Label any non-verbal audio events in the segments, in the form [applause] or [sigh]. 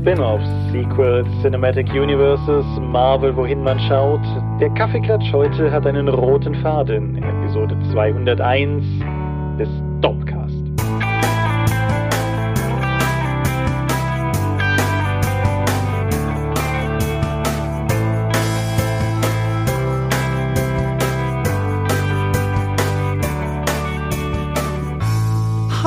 Spin-offs, Sequels, Cinematic Universes, Marvel, wohin man schaut. Der Kaffeeklatsch heute hat einen roten Faden. Episode 201 des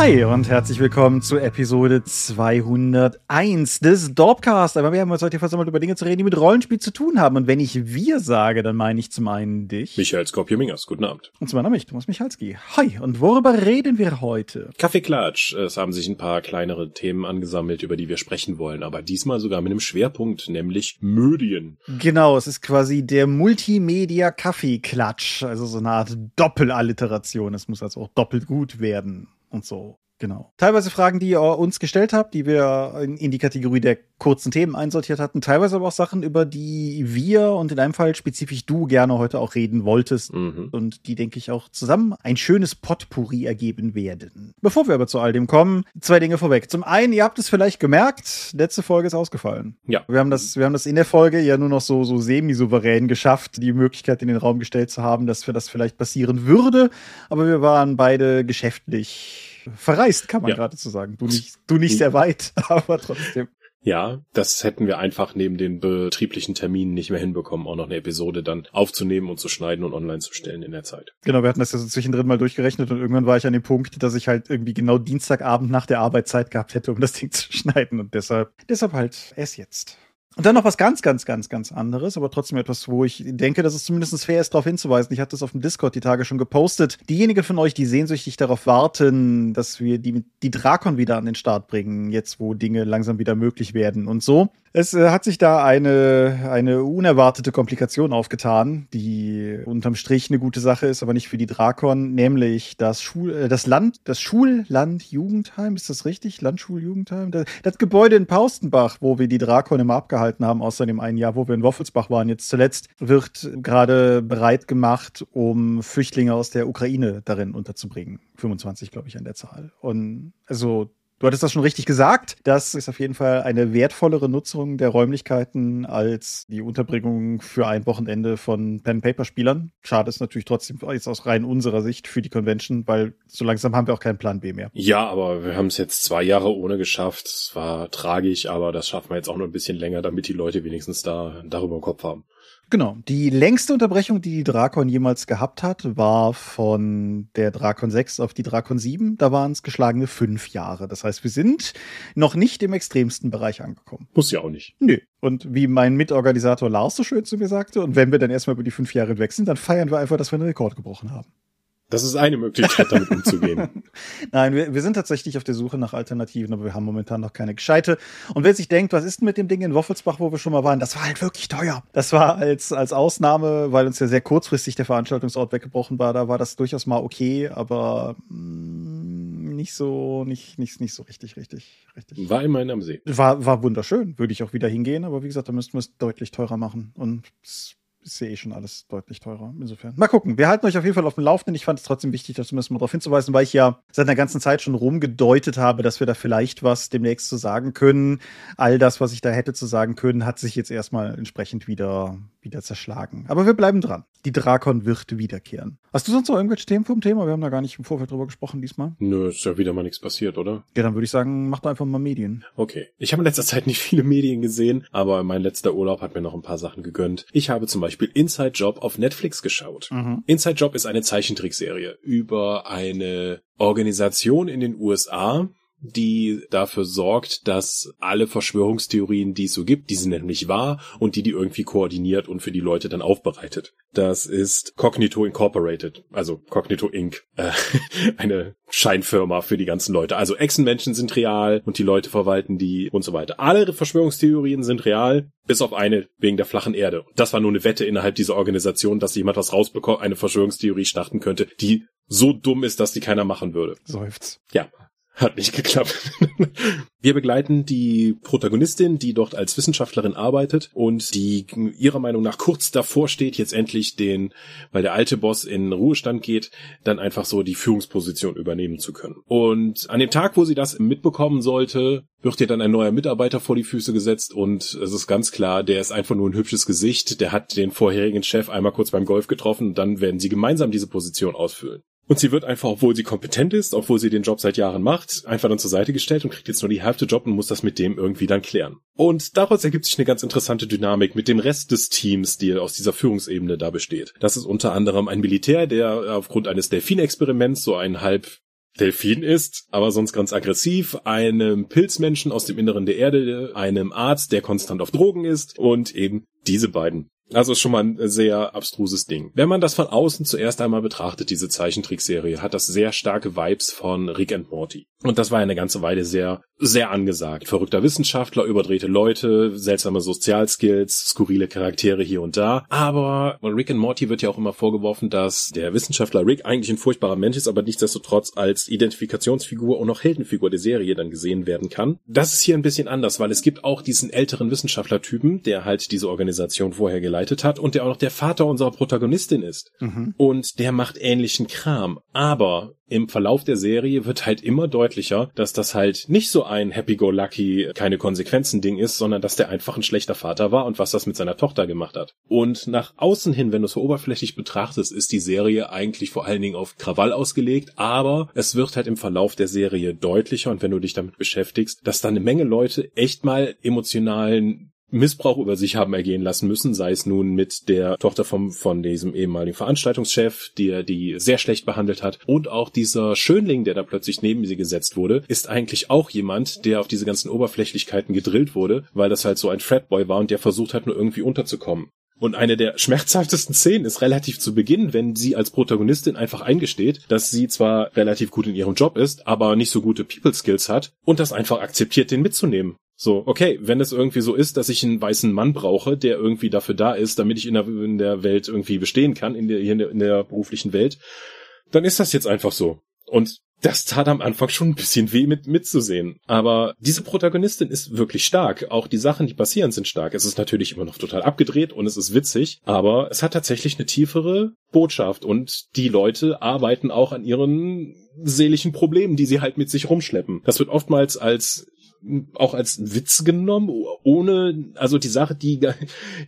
Hi und herzlich willkommen zu Episode 201 des Dorpcast. Aber wir haben uns heute versammelt, über Dinge zu reden, die mit Rollenspiel zu tun haben. Und wenn ich wir sage, dann meine ich zum einen dich. Michael Skopje-Mingers, guten Abend. Und zum anderen mich, Thomas Michalski. Hi, und worüber reden wir heute? Kaffeeklatsch. Es haben sich ein paar kleinere Themen angesammelt, über die wir sprechen wollen, aber diesmal sogar mit einem Schwerpunkt, nämlich Mödien. Genau, es ist quasi der Multimedia-Kaffeeklatsch, also so eine Art Doppelalliteration. Es muss also auch doppelt gut werden und so. Genau. Teilweise Fragen, die ihr uns gestellt habt, die wir in, die Kategorie der kurzen Themen einsortiert hatten. Teilweise aber auch Sachen, über die wir und in einem Fall spezifisch du gerne heute auch reden wolltest. Mhm. Und die, denke ich, auch zusammen ein schönes Potpourri ergeben werden. Bevor wir aber zu all dem kommen, zwei Dinge vorweg. Zum einen, ihr habt es vielleicht gemerkt, letzte Folge ist ausgefallen. Ja. Wir haben das, wir haben das in der Folge ja nur noch so, so semi-souverän geschafft, die Möglichkeit in den Raum gestellt zu haben, dass wir das vielleicht passieren würde. Aber wir waren beide geschäftlich verreist, kann man ja. gerade so sagen. Du nicht, du nicht sehr weit, [laughs] aber trotzdem. Ja, das hätten wir einfach neben den betrieblichen Terminen nicht mehr hinbekommen, auch noch eine Episode dann aufzunehmen und zu schneiden und online zu stellen in der Zeit. Genau, wir hatten das ja so zwischendrin mal durchgerechnet und irgendwann war ich an dem Punkt, dass ich halt irgendwie genau Dienstagabend nach der Arbeit Zeit gehabt hätte, um das Ding zu [laughs] schneiden und deshalb, deshalb halt erst jetzt. Und dann noch was ganz, ganz, ganz, ganz anderes, aber trotzdem etwas, wo ich denke, dass es zumindest fair ist, darauf hinzuweisen. Ich hatte das auf dem Discord die Tage schon gepostet. Diejenigen von euch, die sehnsüchtig darauf warten, dass wir die, die Drakon wieder an den Start bringen, jetzt wo Dinge langsam wieder möglich werden und so, es äh, hat sich da eine, eine unerwartete Komplikation aufgetan, die unterm Strich eine gute Sache ist, aber nicht für die Drakon, nämlich das Schul, äh, das Land, das Schulland Jugendheim, ist das richtig? Landschuljugendheim? Das, das Gebäude in Paustenbach, wo wir die Drakon immer abgehalten haben, außer dem einen Jahr, wo wir in Woffelsbach waren, jetzt zuletzt, wird gerade bereit gemacht, um Flüchtlinge aus der Ukraine darin unterzubringen. 25, glaube ich, an der Zahl. Und also Du hattest das schon richtig gesagt. Das ist auf jeden Fall eine wertvollere Nutzung der Räumlichkeiten als die Unterbringung für ein Wochenende von Pen-Paper-Spielern. Schade ist natürlich trotzdem jetzt aus rein unserer Sicht für die Convention, weil so langsam haben wir auch keinen Plan B mehr. Ja, aber wir haben es jetzt zwei Jahre ohne geschafft. Es war tragisch, aber das schaffen wir jetzt auch noch ein bisschen länger, damit die Leute wenigstens da darüber im Kopf haben. Genau. Die längste Unterbrechung, die die Drakon jemals gehabt hat, war von der Drakon 6 auf die Drakon 7. Da waren es geschlagene fünf Jahre. Das heißt, wir sind noch nicht im extremsten Bereich angekommen. Muss ja auch nicht. Nö. Und wie mein Mitorganisator Lars so schön zu mir sagte, und wenn wir dann erstmal über die fünf Jahre hinweg sind, dann feiern wir einfach, dass wir einen Rekord gebrochen haben. Das ist eine Möglichkeit, damit umzugehen. [laughs] Nein, wir, wir sind tatsächlich auf der Suche nach Alternativen, aber wir haben momentan noch keine gescheite. Und wer sich denkt, was ist denn mit dem Ding in Woffelsbach, wo wir schon mal waren, das war halt wirklich teuer. Das war als, als Ausnahme, weil uns ja sehr kurzfristig der Veranstaltungsort weggebrochen war, da war das durchaus mal okay, aber mh, mm, nicht so, nicht, nicht, nicht so richtig, richtig, richtig. War immerhin am See. War, war wunderschön, würde ich auch wieder hingehen, aber wie gesagt, da müssten wir es deutlich teurer machen. Und ist ja eh schon alles deutlich teurer. Insofern. Mal gucken. Wir halten euch auf jeden Fall auf dem Laufenden. Ich fand es trotzdem wichtig, das zumindest mal darauf hinzuweisen, weil ich ja seit einer ganzen Zeit schon rumgedeutet habe, dass wir da vielleicht was demnächst zu sagen können. All das, was ich da hätte zu sagen können, hat sich jetzt erstmal entsprechend wieder, wieder zerschlagen. Aber wir bleiben dran. Die Drakon wird wiederkehren. Hast du sonst noch irgendwelche Themen vom Thema? Wir haben da gar nicht im Vorfeld drüber gesprochen diesmal. Nö, ist ja wieder mal nichts passiert, oder? Ja, dann würde ich sagen, mach doch einfach mal Medien. Okay. Ich habe in letzter Zeit nicht viele Medien gesehen, aber mein letzter Urlaub hat mir noch ein paar Sachen gegönnt. Ich habe zum Beispiel Inside Job Job auf Netflix geschaut. Mhm. Inside Job ist eine Zeichentrickserie über eine Organisation in den USA, die dafür sorgt, dass alle Verschwörungstheorien, die es so gibt, die sind nämlich wahr und die die irgendwie koordiniert und für die Leute dann aufbereitet. Das ist Cognito Incorporated, also Cognito Inc., [laughs] äh, eine Scheinfirma für die ganzen Leute. Also Echsenmenschen sind real und die Leute verwalten die und so weiter. Alle Verschwörungstheorien sind real, bis auf eine wegen der flachen Erde. Das war nur eine Wette innerhalb dieser Organisation, dass jemand was rausbekommt, eine Verschwörungstheorie starten könnte, die so dumm ist, dass die keiner machen würde. Seufz. Ja, Hat nicht geklappt. [laughs] Wir begleiten die Protagonistin, die dort als Wissenschaftlerin arbeitet und die ihrer Meinung nach kurz davor steht, jetzt endlich den, weil der alte Boss in Ruhestand geht, dann einfach so die Führungsposition übernehmen zu können. Und an dem Tag, wo sie das mitbekommen sollte, wird ihr dann ein neuer Mitarbeiter vor die Füße gesetzt und es ist ganz klar, der ist einfach nur ein hübsches Gesicht, der hat den vorherigen Chef einmal kurz beim Golf getroffen und dann werden sie gemeinsam diese Position ausfüllen. Und sie wird einfach, obwohl sie kompetent ist, obwohl sie den Job seit Jahren macht, einfach dann zur Seite gestellt und kriegt jetzt nur die Hälfte Job und muss das mit dem irgendwie dann klären. Und daraus ergibt sich eine ganz interessante Dynamik mit dem Rest des Teams, die aus dieser Führungsebene da besteht. Das ist unter anderem ein Militär, der aufgrund eines Delfin-Experiments so ein halb Delfin ist, aber sonst ganz aggressiv, einem Pilzmenschen aus dem Inneren der Erde, einem Arzt, der konstant auf Drogen ist und eben diese beiden. Also ist schon mal ein sehr abstruses Ding. Wenn man das von außen zuerst einmal betrachtet, diese Zeichentrickserie, hat das sehr starke Vibes von Rick and Morty. Und das war eine ganze Weile sehr, sehr angesagt. Verrückter Wissenschaftler, überdrehte Leute, seltsame Sozialskills, skurrile Charaktere hier und da. Aber Rick and Morty wird ja auch immer vorgeworfen, dass der Wissenschaftler Rick eigentlich ein furchtbarer Mensch ist, aber nichtsdestotrotz als Identifikationsfigur und auch Heldenfigur der Serie dann gesehen werden kann. Das ist hier ein bisschen anders, weil es gibt auch diesen älteren Wissenschaftlertypen, der halt diese Organisation vorher hat und der auch noch der Vater unserer Protagonistin ist. Mhm. Und der macht ähnlichen Kram. Aber im Verlauf der Serie wird halt immer deutlicher, dass das halt nicht so ein Happy-Go-Lucky, keine Konsequenzen-Ding ist, sondern dass der einfach ein schlechter Vater war und was das mit seiner Tochter gemacht hat. Und nach außen hin, wenn du es so oberflächlich betrachtest, ist die Serie eigentlich vor allen Dingen auf Krawall ausgelegt, aber es wird halt im Verlauf der Serie deutlicher und wenn du dich damit beschäftigst, dass da eine Menge Leute echt mal emotionalen Missbrauch über sich haben ergehen lassen müssen, sei es nun mit der Tochter vom, von diesem ehemaligen Veranstaltungschef, der die sehr schlecht behandelt hat, und auch dieser Schönling, der da plötzlich neben sie gesetzt wurde, ist eigentlich auch jemand, der auf diese ganzen Oberflächlichkeiten gedrillt wurde, weil das halt so ein Fratboy war und der versucht hat, nur irgendwie unterzukommen. Und eine der schmerzhaftesten Szenen ist relativ zu Beginn, wenn sie als Protagonistin einfach eingesteht, dass sie zwar relativ gut in ihrem Job ist, aber nicht so gute People Skills hat und das einfach akzeptiert, den mitzunehmen. So, okay, wenn es irgendwie so ist, dass ich einen weißen Mann brauche, der irgendwie dafür da ist, damit ich in der, in der Welt irgendwie bestehen kann, in der, in der, in der beruflichen Welt, dann ist das jetzt einfach so. Und das tat am Anfang schon ein bisschen weh mit mitzusehen. Aber diese Protagonistin ist wirklich stark. Auch die Sachen, die passieren, sind stark. Es ist natürlich immer noch total abgedreht und es ist witzig, aber es hat tatsächlich eine tiefere Botschaft und die Leute arbeiten auch an ihren seelischen Problemen, die sie halt mit sich rumschleppen. Das wird oftmals als auch als Witz genommen, ohne, also die Sache, die,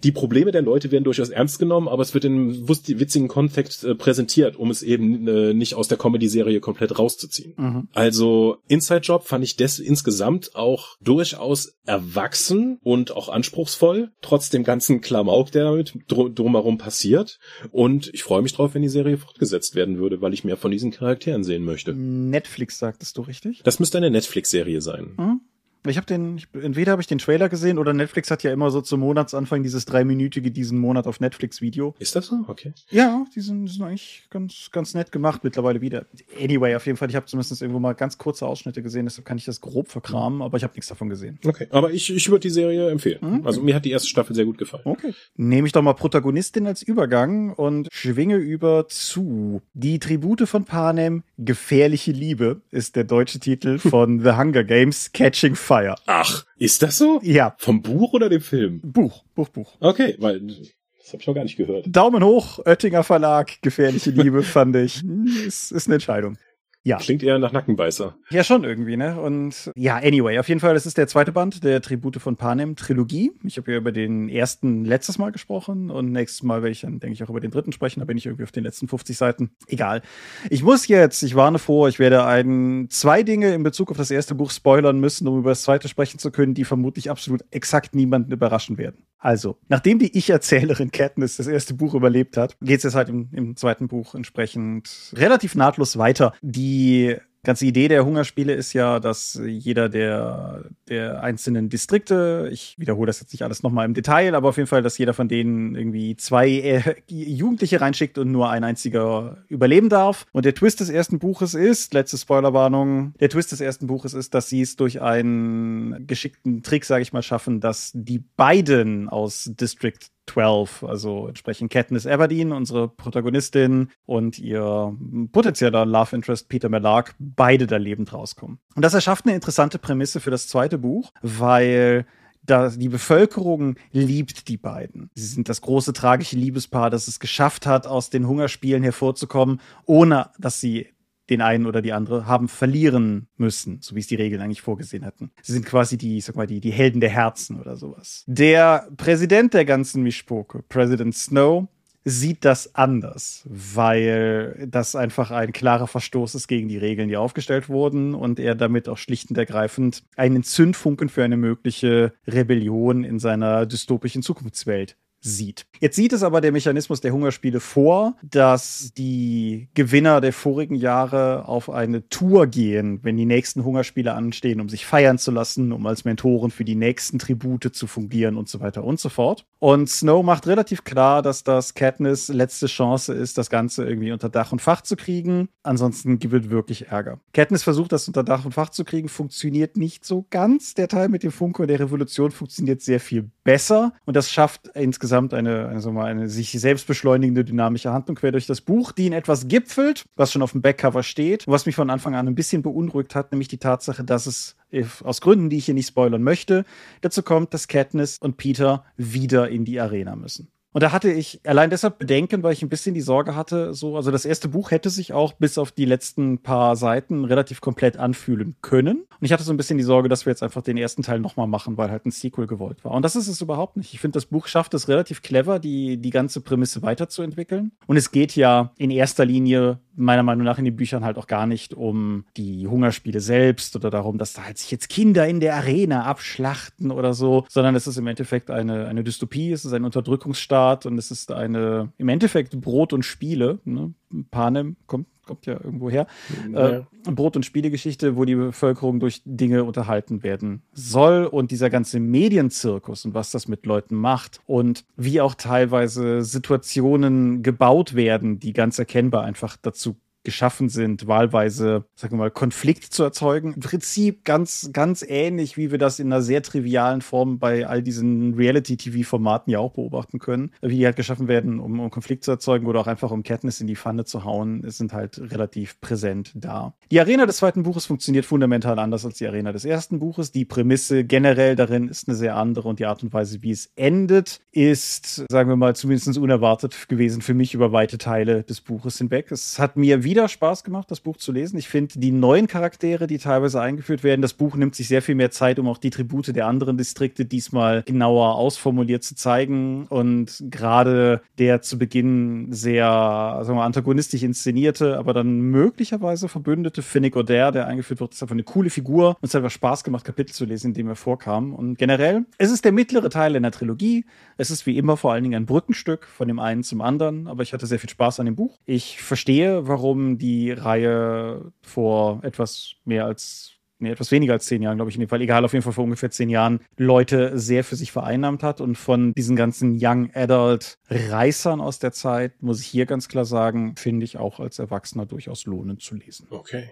die Probleme der Leute werden durchaus ernst genommen, aber es wird in einem witzigen Kontext äh, präsentiert, um es eben äh, nicht aus der Comedy-Serie komplett rauszuziehen. Mhm. Also Inside Job fand ich das insgesamt auch durchaus erwachsen und auch anspruchsvoll, trotz dem ganzen Klamauk, der damit dr drumherum passiert. Und ich freue mich drauf, wenn die Serie fortgesetzt werden würde, weil ich mehr von diesen Charakteren sehen möchte. Netflix sagtest du richtig? Das müsste eine Netflix-Serie sein. Mhm. Ich habe den, ich, entweder habe ich den Trailer gesehen oder Netflix hat ja immer so zum Monatsanfang dieses dreiminütige diesen Monat auf Netflix Video. Ist das so? Okay. Ja, die sind, die sind eigentlich ganz, ganz nett gemacht mittlerweile wieder. Anyway, auf jeden Fall, ich habe zumindest irgendwo mal ganz kurze Ausschnitte gesehen, deshalb kann ich das grob verkramen, aber ich habe nichts davon gesehen. Okay, aber ich, ich würde die Serie empfehlen. Mhm. Also mir hat die erste Staffel sehr gut gefallen. Okay. Nehme ich doch mal Protagonistin als Übergang und schwinge über zu Die Tribute von Panem, Gefährliche Liebe ist der deutsche Titel von [laughs] The Hunger Games Catching Fire. Fire. Ach, ist das so? Ja. Vom Buch oder dem Film? Buch, Buch, Buch. Okay, weil das habe ich noch gar nicht gehört. Daumen hoch, Oettinger Verlag, gefährliche Liebe, fand ich. Ist, ist eine Entscheidung. Ja. Klingt eher nach Nackenbeißer. Ja, schon irgendwie, ne? Und ja, anyway, auf jeden Fall, das ist der zweite Band der Tribute von Panem Trilogie. Ich habe ja über den ersten letztes Mal gesprochen und nächstes Mal werde ich dann, denke ich, auch über den dritten sprechen. Da bin ich irgendwie auf den letzten 50 Seiten. Egal. Ich muss jetzt, ich warne vor, ich werde ein, zwei Dinge in Bezug auf das erste Buch spoilern müssen, um über das zweite sprechen zu können, die vermutlich absolut exakt niemanden überraschen werden. Also, nachdem die Ich-Erzählerin Katniss das erste Buch überlebt hat, geht es jetzt halt im, im zweiten Buch entsprechend relativ nahtlos weiter. Die ganze Idee der Hungerspiele ist ja, dass jeder der, der einzelnen Distrikte, ich wiederhole das jetzt nicht alles nochmal im Detail, aber auf jeden Fall, dass jeder von denen irgendwie zwei äh, Jugendliche reinschickt und nur ein einziger überleben darf. Und der Twist des ersten Buches ist, letzte Spoilerwarnung, der Twist des ersten Buches ist, dass sie es durch einen geschickten Trick, sage ich mal, schaffen, dass die beiden aus District 12, also entsprechend Katniss Everdeen, unsere Protagonistin und ihr potenzieller Love Interest Peter Mellark, beide da lebend rauskommen. Und das erschafft eine interessante Prämisse für das zweite Buch, weil da die Bevölkerung liebt die beiden. Sie sind das große tragische Liebespaar, das es geschafft hat, aus den Hungerspielen hervorzukommen, ohne dass sie den einen oder die andere haben verlieren müssen, so wie es die Regeln eigentlich vorgesehen hatten. Sie sind quasi die, ich sag mal, die, die Helden der Herzen oder sowas. Der Präsident der ganzen Mischpoke, President Snow, sieht das anders, weil das einfach ein klarer Verstoß ist gegen die Regeln, die aufgestellt wurden und er damit auch schlicht und ergreifend einen Zündfunken für eine mögliche Rebellion in seiner dystopischen Zukunftswelt sieht. Jetzt sieht es aber der Mechanismus der Hungerspiele vor, dass die Gewinner der vorigen Jahre auf eine Tour gehen, wenn die nächsten Hungerspiele anstehen, um sich feiern zu lassen, um als Mentoren für die nächsten Tribute zu fungieren und so weiter und so fort. Und Snow macht relativ klar, dass das Katniss letzte Chance ist, das Ganze irgendwie unter Dach und Fach zu kriegen. Ansonsten gibt es wirklich Ärger. Katniss versucht, das unter Dach und Fach zu kriegen, funktioniert nicht so ganz. Der Teil mit dem Funke der Revolution funktioniert sehr viel besser und das schafft insgesamt eine, also mal eine sich selbst beschleunigende dynamische Handlung quer durch das Buch, die in etwas gipfelt, was schon auf dem Backcover steht, was mich von Anfang an ein bisschen beunruhigt hat, nämlich die Tatsache, dass es aus Gründen, die ich hier nicht spoilern möchte, dazu kommt, dass Katniss und Peter wieder in die Arena müssen. Und da hatte ich allein deshalb Bedenken, weil ich ein bisschen die Sorge hatte, so, also das erste Buch hätte sich auch bis auf die letzten paar Seiten relativ komplett anfühlen können. Und ich hatte so ein bisschen die Sorge, dass wir jetzt einfach den ersten Teil nochmal machen, weil halt ein Sequel gewollt war. Und das ist es überhaupt nicht. Ich finde, das Buch schafft es relativ clever, die, die ganze Prämisse weiterzuentwickeln. Und es geht ja in erster Linie meiner Meinung nach in den Büchern halt auch gar nicht um die Hungerspiele selbst oder darum, dass da halt sich jetzt Kinder in der Arena abschlachten oder so, sondern es ist im Endeffekt eine, eine Dystopie, es ist ein Unterdrückungsstaat und es ist eine, im Endeffekt Brot und Spiele. Ne? Panem kommt kommt ja irgendwo her. Ja. Äh, Brot- und Spielegeschichte, wo die Bevölkerung durch Dinge unterhalten werden soll und dieser ganze Medienzirkus und was das mit Leuten macht und wie auch teilweise Situationen gebaut werden, die ganz erkennbar einfach dazu geschaffen sind, wahlweise, sagen wir mal, Konflikt zu erzeugen. Im Prinzip ganz, ganz ähnlich, wie wir das in einer sehr trivialen Form bei all diesen Reality-TV-Formaten ja auch beobachten können, wie die halt geschaffen werden, um, um Konflikt zu erzeugen oder auch einfach um Kenntnis in die Pfanne zu hauen, sind halt relativ präsent da. Die Arena des zweiten Buches funktioniert fundamental anders als die Arena des ersten Buches. Die Prämisse generell darin ist eine sehr andere und die Art und Weise, wie es endet, ist, sagen wir mal, zumindest unerwartet gewesen für mich über weite Teile des Buches hinweg. Es hat mir wieder wieder Spaß gemacht, das Buch zu lesen. Ich finde die neuen Charaktere, die teilweise eingeführt werden, das Buch nimmt sich sehr viel mehr Zeit, um auch die Tribute der anderen Distrikte diesmal genauer ausformuliert zu zeigen. Und gerade der zu Beginn sehr sagen wir, antagonistisch inszenierte, aber dann möglicherweise verbündete Finnick Oder, der eingeführt wird, ist einfach eine coole Figur. Und es hat einfach Spaß gemacht, Kapitel zu lesen, in dem er vorkam. Und generell, es ist der mittlere Teil einer Trilogie. Es ist wie immer vor allen Dingen ein Brückenstück von dem einen zum anderen, aber ich hatte sehr viel Spaß an dem Buch. Ich verstehe, warum die Reihe vor etwas mehr als nee, etwas weniger als zehn Jahren, glaube ich, in dem Fall, egal, auf jeden Fall vor ungefähr zehn Jahren, Leute sehr für sich vereinnahmt hat. Und von diesen ganzen Young Adult Reißern aus der Zeit, muss ich hier ganz klar sagen, finde ich auch als Erwachsener durchaus lohnend zu lesen. Okay.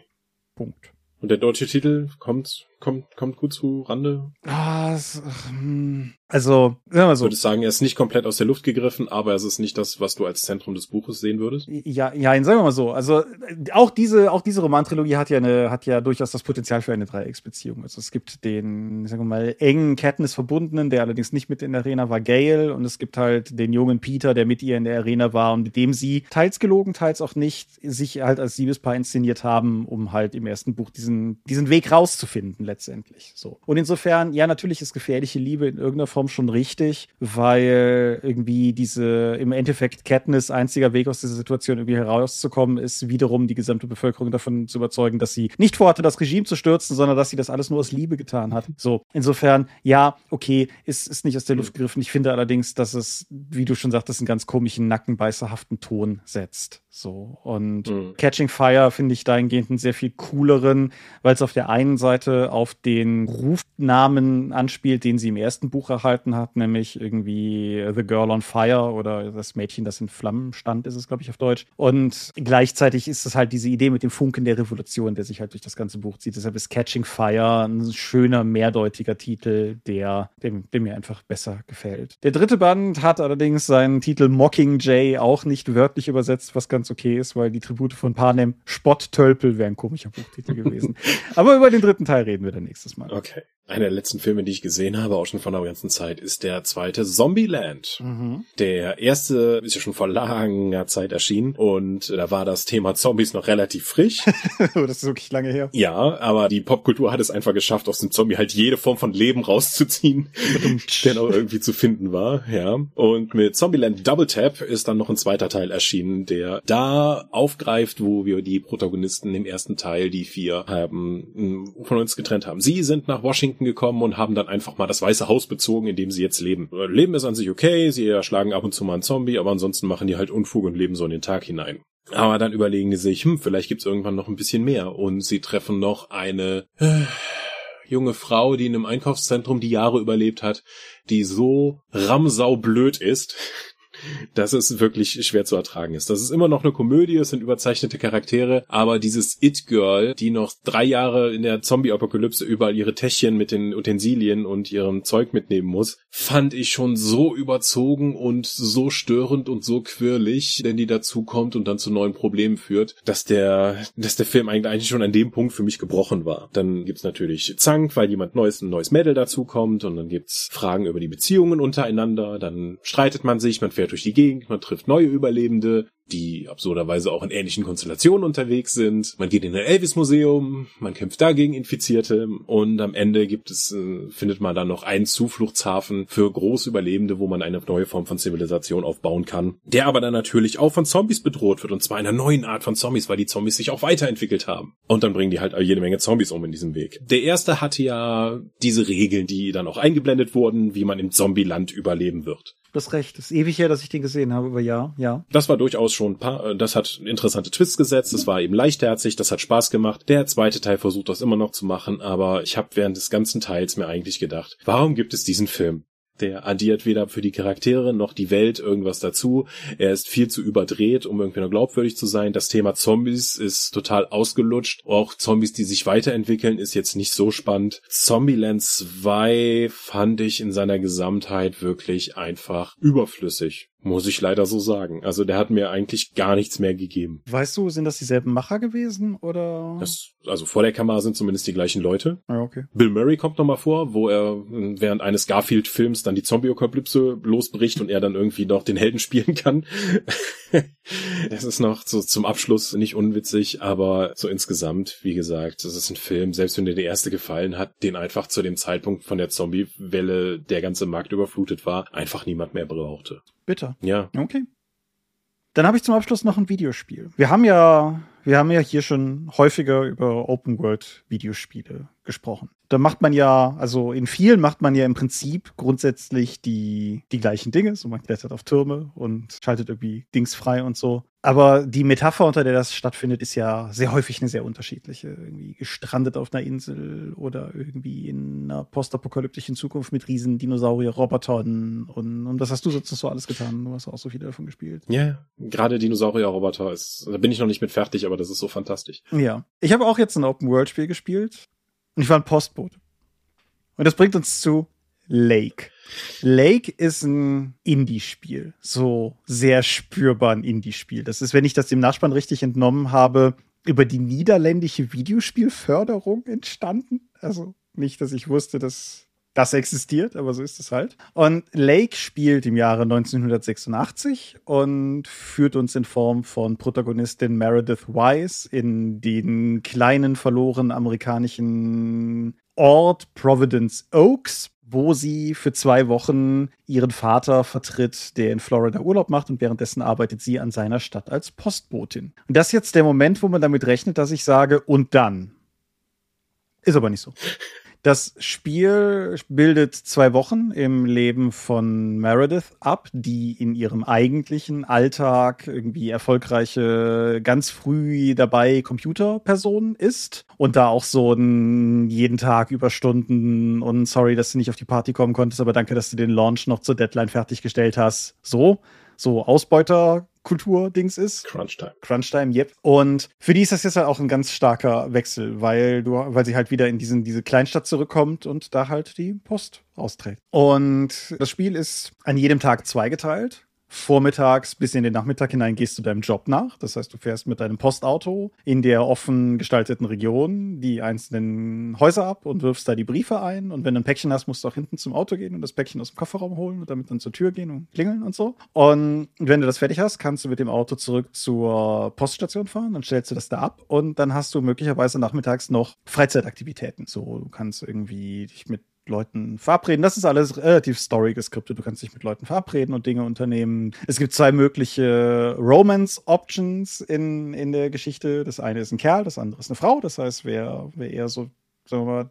Punkt. Und der deutsche Titel kommt, kommt, kommt gut zu Rande? Ah, es, hm. Also, sagen wir so. Ich würde sagen, er ist nicht komplett aus der Luft gegriffen, aber es ist nicht das, was du als Zentrum des Buches sehen würdest. Ja, ja, sagen wir mal so. Also auch diese, auch diese Romantrilogie hat ja eine, hat ja durchaus das Potenzial für eine Dreiecksbeziehung. Also es gibt den, sagen wir mal, engen Katniss verbundenen, der allerdings nicht mit in der Arena war, Gale, und es gibt halt den jungen Peter, der mit ihr in der Arena war und mit dem sie teils gelogen, teils auch nicht sich halt als Liebespaar inszeniert haben, um halt im ersten Buch diesen, diesen Weg rauszufinden letztendlich. So. Und insofern, ja, natürlich ist gefährliche Liebe in irgendeiner Form Form schon richtig, weil irgendwie diese im Endeffekt Katniss einziger Weg aus dieser Situation irgendwie herauszukommen ist, wiederum die gesamte Bevölkerung davon zu überzeugen, dass sie nicht vorhatte, das Regime zu stürzen, sondern dass sie das alles nur aus Liebe getan hat. So, insofern, ja, okay, ist, ist nicht aus der Luft gegriffen. Ich finde allerdings, dass es, wie du schon sagtest, einen ganz komischen, nackenbeißerhaften Ton setzt. So. Und mhm. Catching Fire finde ich dahingehend einen sehr viel cooleren, weil es auf der einen Seite auf den Rufnamen anspielt, den sie im ersten Buch erhalten hat, nämlich irgendwie The Girl on Fire oder das Mädchen, das in Flammen stand, ist es, glaube ich, auf Deutsch. Und gleichzeitig ist es halt diese Idee mit dem Funken der Revolution, der sich halt durch das ganze Buch zieht. Deshalb ist Catching Fire ein schöner, mehrdeutiger Titel, der, dem, dem mir einfach besser gefällt. Der dritte Band hat allerdings seinen Titel Mockingjay auch nicht wörtlich übersetzt, was ganz ganz okay ist, weil die Tribute von Panem Spotttölpel wäre ein komischer Buchtitel gewesen. [laughs] Aber über den dritten Teil reden wir dann nächstes Mal. Okay. Einer der letzten Filme, die ich gesehen habe, auch schon von der ganzen Zeit, ist der zweite Zombieland. Mhm. Der erste ist ja schon vor langer Zeit erschienen und da war das Thema Zombies noch relativ frisch. [laughs] das ist wirklich lange her. Ja, aber die Popkultur hat es einfach geschafft, aus dem Zombie halt jede Form von Leben rauszuziehen, der noch irgendwie zu finden war. Ja. Und mit Zombieland Double Tap ist dann noch ein zweiter Teil erschienen, der da aufgreift, wo wir die Protagonisten im ersten Teil, die vier, haben, von uns getrennt haben. Sie sind nach Washington Washington gekommen und haben dann einfach mal das Weiße Haus bezogen, in dem sie jetzt leben. Leben ist an sich okay, sie erschlagen ab und zu mal einen Zombie, aber ansonsten machen die halt Unfug und leben so in den Tag hinein. Aber dann überlegen die sich, hm, vielleicht gibt's irgendwann noch ein bisschen mehr. Und sie treffen noch eine äh, junge Frau, die in einem Einkaufszentrum die Jahre überlebt hat, die so ramsaublöd ist, dass es wirklich schwer zu ertragen ist. Das ist immer noch eine Komödie, es sind überzeichnete Charaktere, aber dieses It-Girl, die noch drei Jahre in der Zombie-Apokalypse überall ihre Täschchen mit den Utensilien und ihrem Zeug mitnehmen muss, fand ich schon so überzogen und so störend und so quirlig, denn die dazu kommt und dann zu neuen Problemen führt, dass der, dass der Film eigentlich schon an dem Punkt für mich gebrochen war. Dann gibt's natürlich Zank, weil jemand Neues, ein neues Mädel dazu kommt und dann gibt's Fragen über die Beziehungen untereinander, dann streitet man sich, man fährt durch die Gegend, man trifft neue Überlebende, die absurderweise auch in ähnlichen Konstellationen unterwegs sind. Man geht in ein Elvis-Museum, man kämpft dagegen Infizierte und am Ende gibt es, äh, findet man dann noch einen Zufluchtshafen für Großüberlebende, wo man eine neue Form von Zivilisation aufbauen kann, der aber dann natürlich auch von Zombies bedroht wird und zwar einer neuen Art von Zombies, weil die Zombies sich auch weiterentwickelt haben. Und dann bringen die halt jede Menge Zombies um in diesem Weg. Der erste hatte ja diese Regeln, die dann auch eingeblendet wurden, wie man im Zombieland überleben wird. Das recht. Das ist ewig her, dass ich den gesehen habe, aber ja, ja. Das war durchaus schon ein paar, äh, das hat interessante Twists gesetzt, das war eben leichtherzig, das hat Spaß gemacht. Der zweite Teil versucht das immer noch zu machen, aber ich habe während des ganzen Teils mir eigentlich gedacht, warum gibt es diesen Film? Der addiert weder für die Charaktere noch die Welt irgendwas dazu. Er ist viel zu überdreht, um irgendwie noch glaubwürdig zu sein. Das Thema Zombies ist total ausgelutscht. Auch Zombies, die sich weiterentwickeln, ist jetzt nicht so spannend. Zombieland 2 fand ich in seiner Gesamtheit wirklich einfach überflüssig. Muss ich leider so sagen. Also der hat mir eigentlich gar nichts mehr gegeben. Weißt du, sind das dieselben Macher gewesen oder? Das, also vor der Kamera sind zumindest die gleichen Leute. Ah, okay. Bill Murray kommt nochmal vor, wo er während eines Garfield-Films dann die Zombie-Apokalypse losbricht und er dann irgendwie noch den Helden spielen kann. [laughs] das ist noch so zum Abschluss nicht unwitzig, aber so insgesamt, wie gesagt, das ist ein Film, selbst wenn dir der erste gefallen hat, den einfach zu dem Zeitpunkt von der Zombie-Welle der ganze Markt überflutet war, einfach niemand mehr brauchte. Bitte. Ja. Okay. Dann habe ich zum Abschluss noch ein Videospiel. Wir haben ja, wir haben ja hier schon häufiger über Open World Videospiele gesprochen. Da macht man ja, also in vielen macht man ja im Prinzip grundsätzlich die, die gleichen Dinge. So man klettert auf Türme und schaltet irgendwie Dings frei und so. Aber die Metapher, unter der das stattfindet, ist ja sehr häufig eine sehr unterschiedliche. Irgendwie gestrandet auf einer Insel oder irgendwie in einer postapokalyptischen Zukunft mit riesen Dinosaurier-Robotern. Und, und was hast du sonst so alles getan? Du hast auch so viele davon gespielt. Ja, yeah, gerade Dinosaurier-Roboter ist, da bin ich noch nicht mit fertig, aber das ist so fantastisch. Ja. Ich habe auch jetzt ein Open-World-Spiel gespielt. Und ich war ein Postbote. Und das bringt uns zu Lake. Lake ist ein Indie-Spiel. So sehr spürbar ein Indie-Spiel. Das ist, wenn ich das dem Nachspann richtig entnommen habe, über die niederländische Videospielförderung entstanden. Also nicht, dass ich wusste, dass das existiert, aber so ist es halt. Und Lake spielt im Jahre 1986 und führt uns in Form von Protagonistin Meredith Wise in den kleinen, verlorenen amerikanischen Ort Providence Oaks, wo sie für zwei Wochen ihren Vater vertritt, der in Florida Urlaub macht und währenddessen arbeitet sie an seiner Stadt als Postbotin. Und das ist jetzt der Moment, wo man damit rechnet, dass ich sage, und dann. Ist aber nicht so. Das Spiel bildet zwei Wochen im Leben von Meredith ab, die in ihrem eigentlichen Alltag irgendwie erfolgreiche, ganz früh dabei Computerperson ist und da auch so ein jeden Tag Überstunden und sorry, dass du nicht auf die Party kommen konntest, aber danke, dass du den Launch noch zur Deadline fertiggestellt hast. So, so Ausbeuter Kultur-Dings ist. Crunchtime. Crunchtime, yep. Und für die ist das jetzt halt auch ein ganz starker Wechsel, weil du, weil sie halt wieder in diesen, diese Kleinstadt zurückkommt und da halt die Post austrägt. Und das Spiel ist an jedem Tag zweigeteilt vormittags bis in den Nachmittag hinein gehst du deinem Job nach. Das heißt, du fährst mit deinem Postauto in der offen gestalteten Region die einzelnen Häuser ab und wirfst da die Briefe ein. Und wenn du ein Päckchen hast, musst du auch hinten zum Auto gehen und das Päckchen aus dem Kofferraum holen und damit dann zur Tür gehen und klingeln und so. Und wenn du das fertig hast, kannst du mit dem Auto zurück zur Poststation fahren, dann stellst du das da ab und dann hast du möglicherweise nachmittags noch Freizeitaktivitäten. So, du kannst irgendwie dich mit Leuten verabreden. Das ist alles relativ story geskriptet. Du kannst dich mit Leuten verabreden und Dinge unternehmen. Es gibt zwei mögliche Romance-Options in, in der Geschichte. Das eine ist ein Kerl, das andere ist eine Frau. Das heißt, wer, wer eher so sagen wir mal,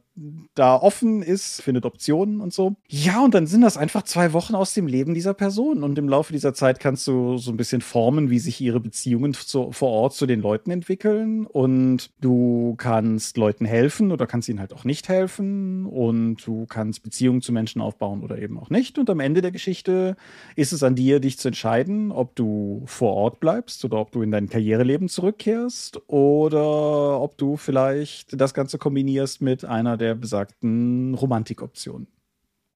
da offen ist, findet Optionen und so. Ja, und dann sind das einfach zwei Wochen aus dem Leben dieser Person. Und im Laufe dieser Zeit kannst du so ein bisschen formen, wie sich ihre Beziehungen zu, vor Ort zu den Leuten entwickeln. Und du kannst Leuten helfen oder kannst ihnen halt auch nicht helfen. Und du kannst Beziehungen zu Menschen aufbauen oder eben auch nicht. Und am Ende der Geschichte ist es an dir, dich zu entscheiden, ob du vor Ort bleibst oder ob du in dein Karriereleben zurückkehrst oder ob du vielleicht das Ganze kombinierst mit einer der besagten Romantikoptionen.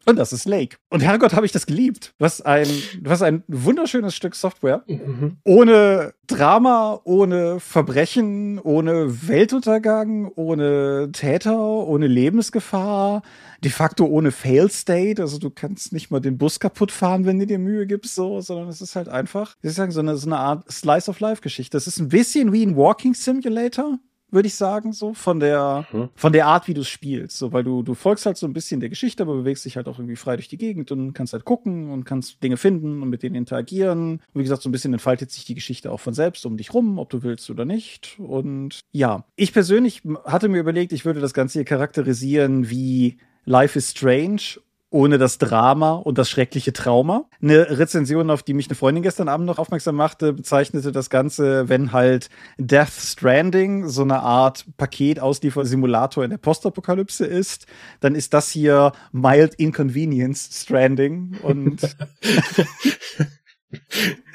Und das ist Lake. Und Herrgott, habe ich das geliebt. Was ein, was ein wunderschönes Stück Software. Mhm. Ohne Drama, ohne Verbrechen, ohne Weltuntergang, ohne Täter, ohne Lebensgefahr. De facto ohne Fail State. Also du kannst nicht mal den Bus kaputt fahren, wenn du dir Mühe gibst, so, sondern es ist halt einfach, wie soll ich sagen, so eine, so eine Art Slice of Life Geschichte. Es ist ein bisschen wie ein Walking Simulator würde ich sagen, so von der mhm. von der Art, wie du es spielst, so weil du du folgst halt so ein bisschen der Geschichte, aber bewegst dich halt auch irgendwie frei durch die Gegend und kannst halt gucken und kannst Dinge finden und mit denen interagieren. Und wie gesagt, so ein bisschen entfaltet sich die Geschichte auch von selbst um dich rum, ob du willst oder nicht. Und ja, ich persönlich hatte mir überlegt, ich würde das Ganze hier charakterisieren wie Life is Strange ohne das Drama und das schreckliche Trauma. Eine Rezension, auf die mich eine Freundin gestern Abend noch aufmerksam machte, bezeichnete das Ganze, wenn halt Death Stranding so eine Art Paket Simulator in der Postapokalypse ist, dann ist das hier Mild Inconvenience Stranding und [laughs] [laughs]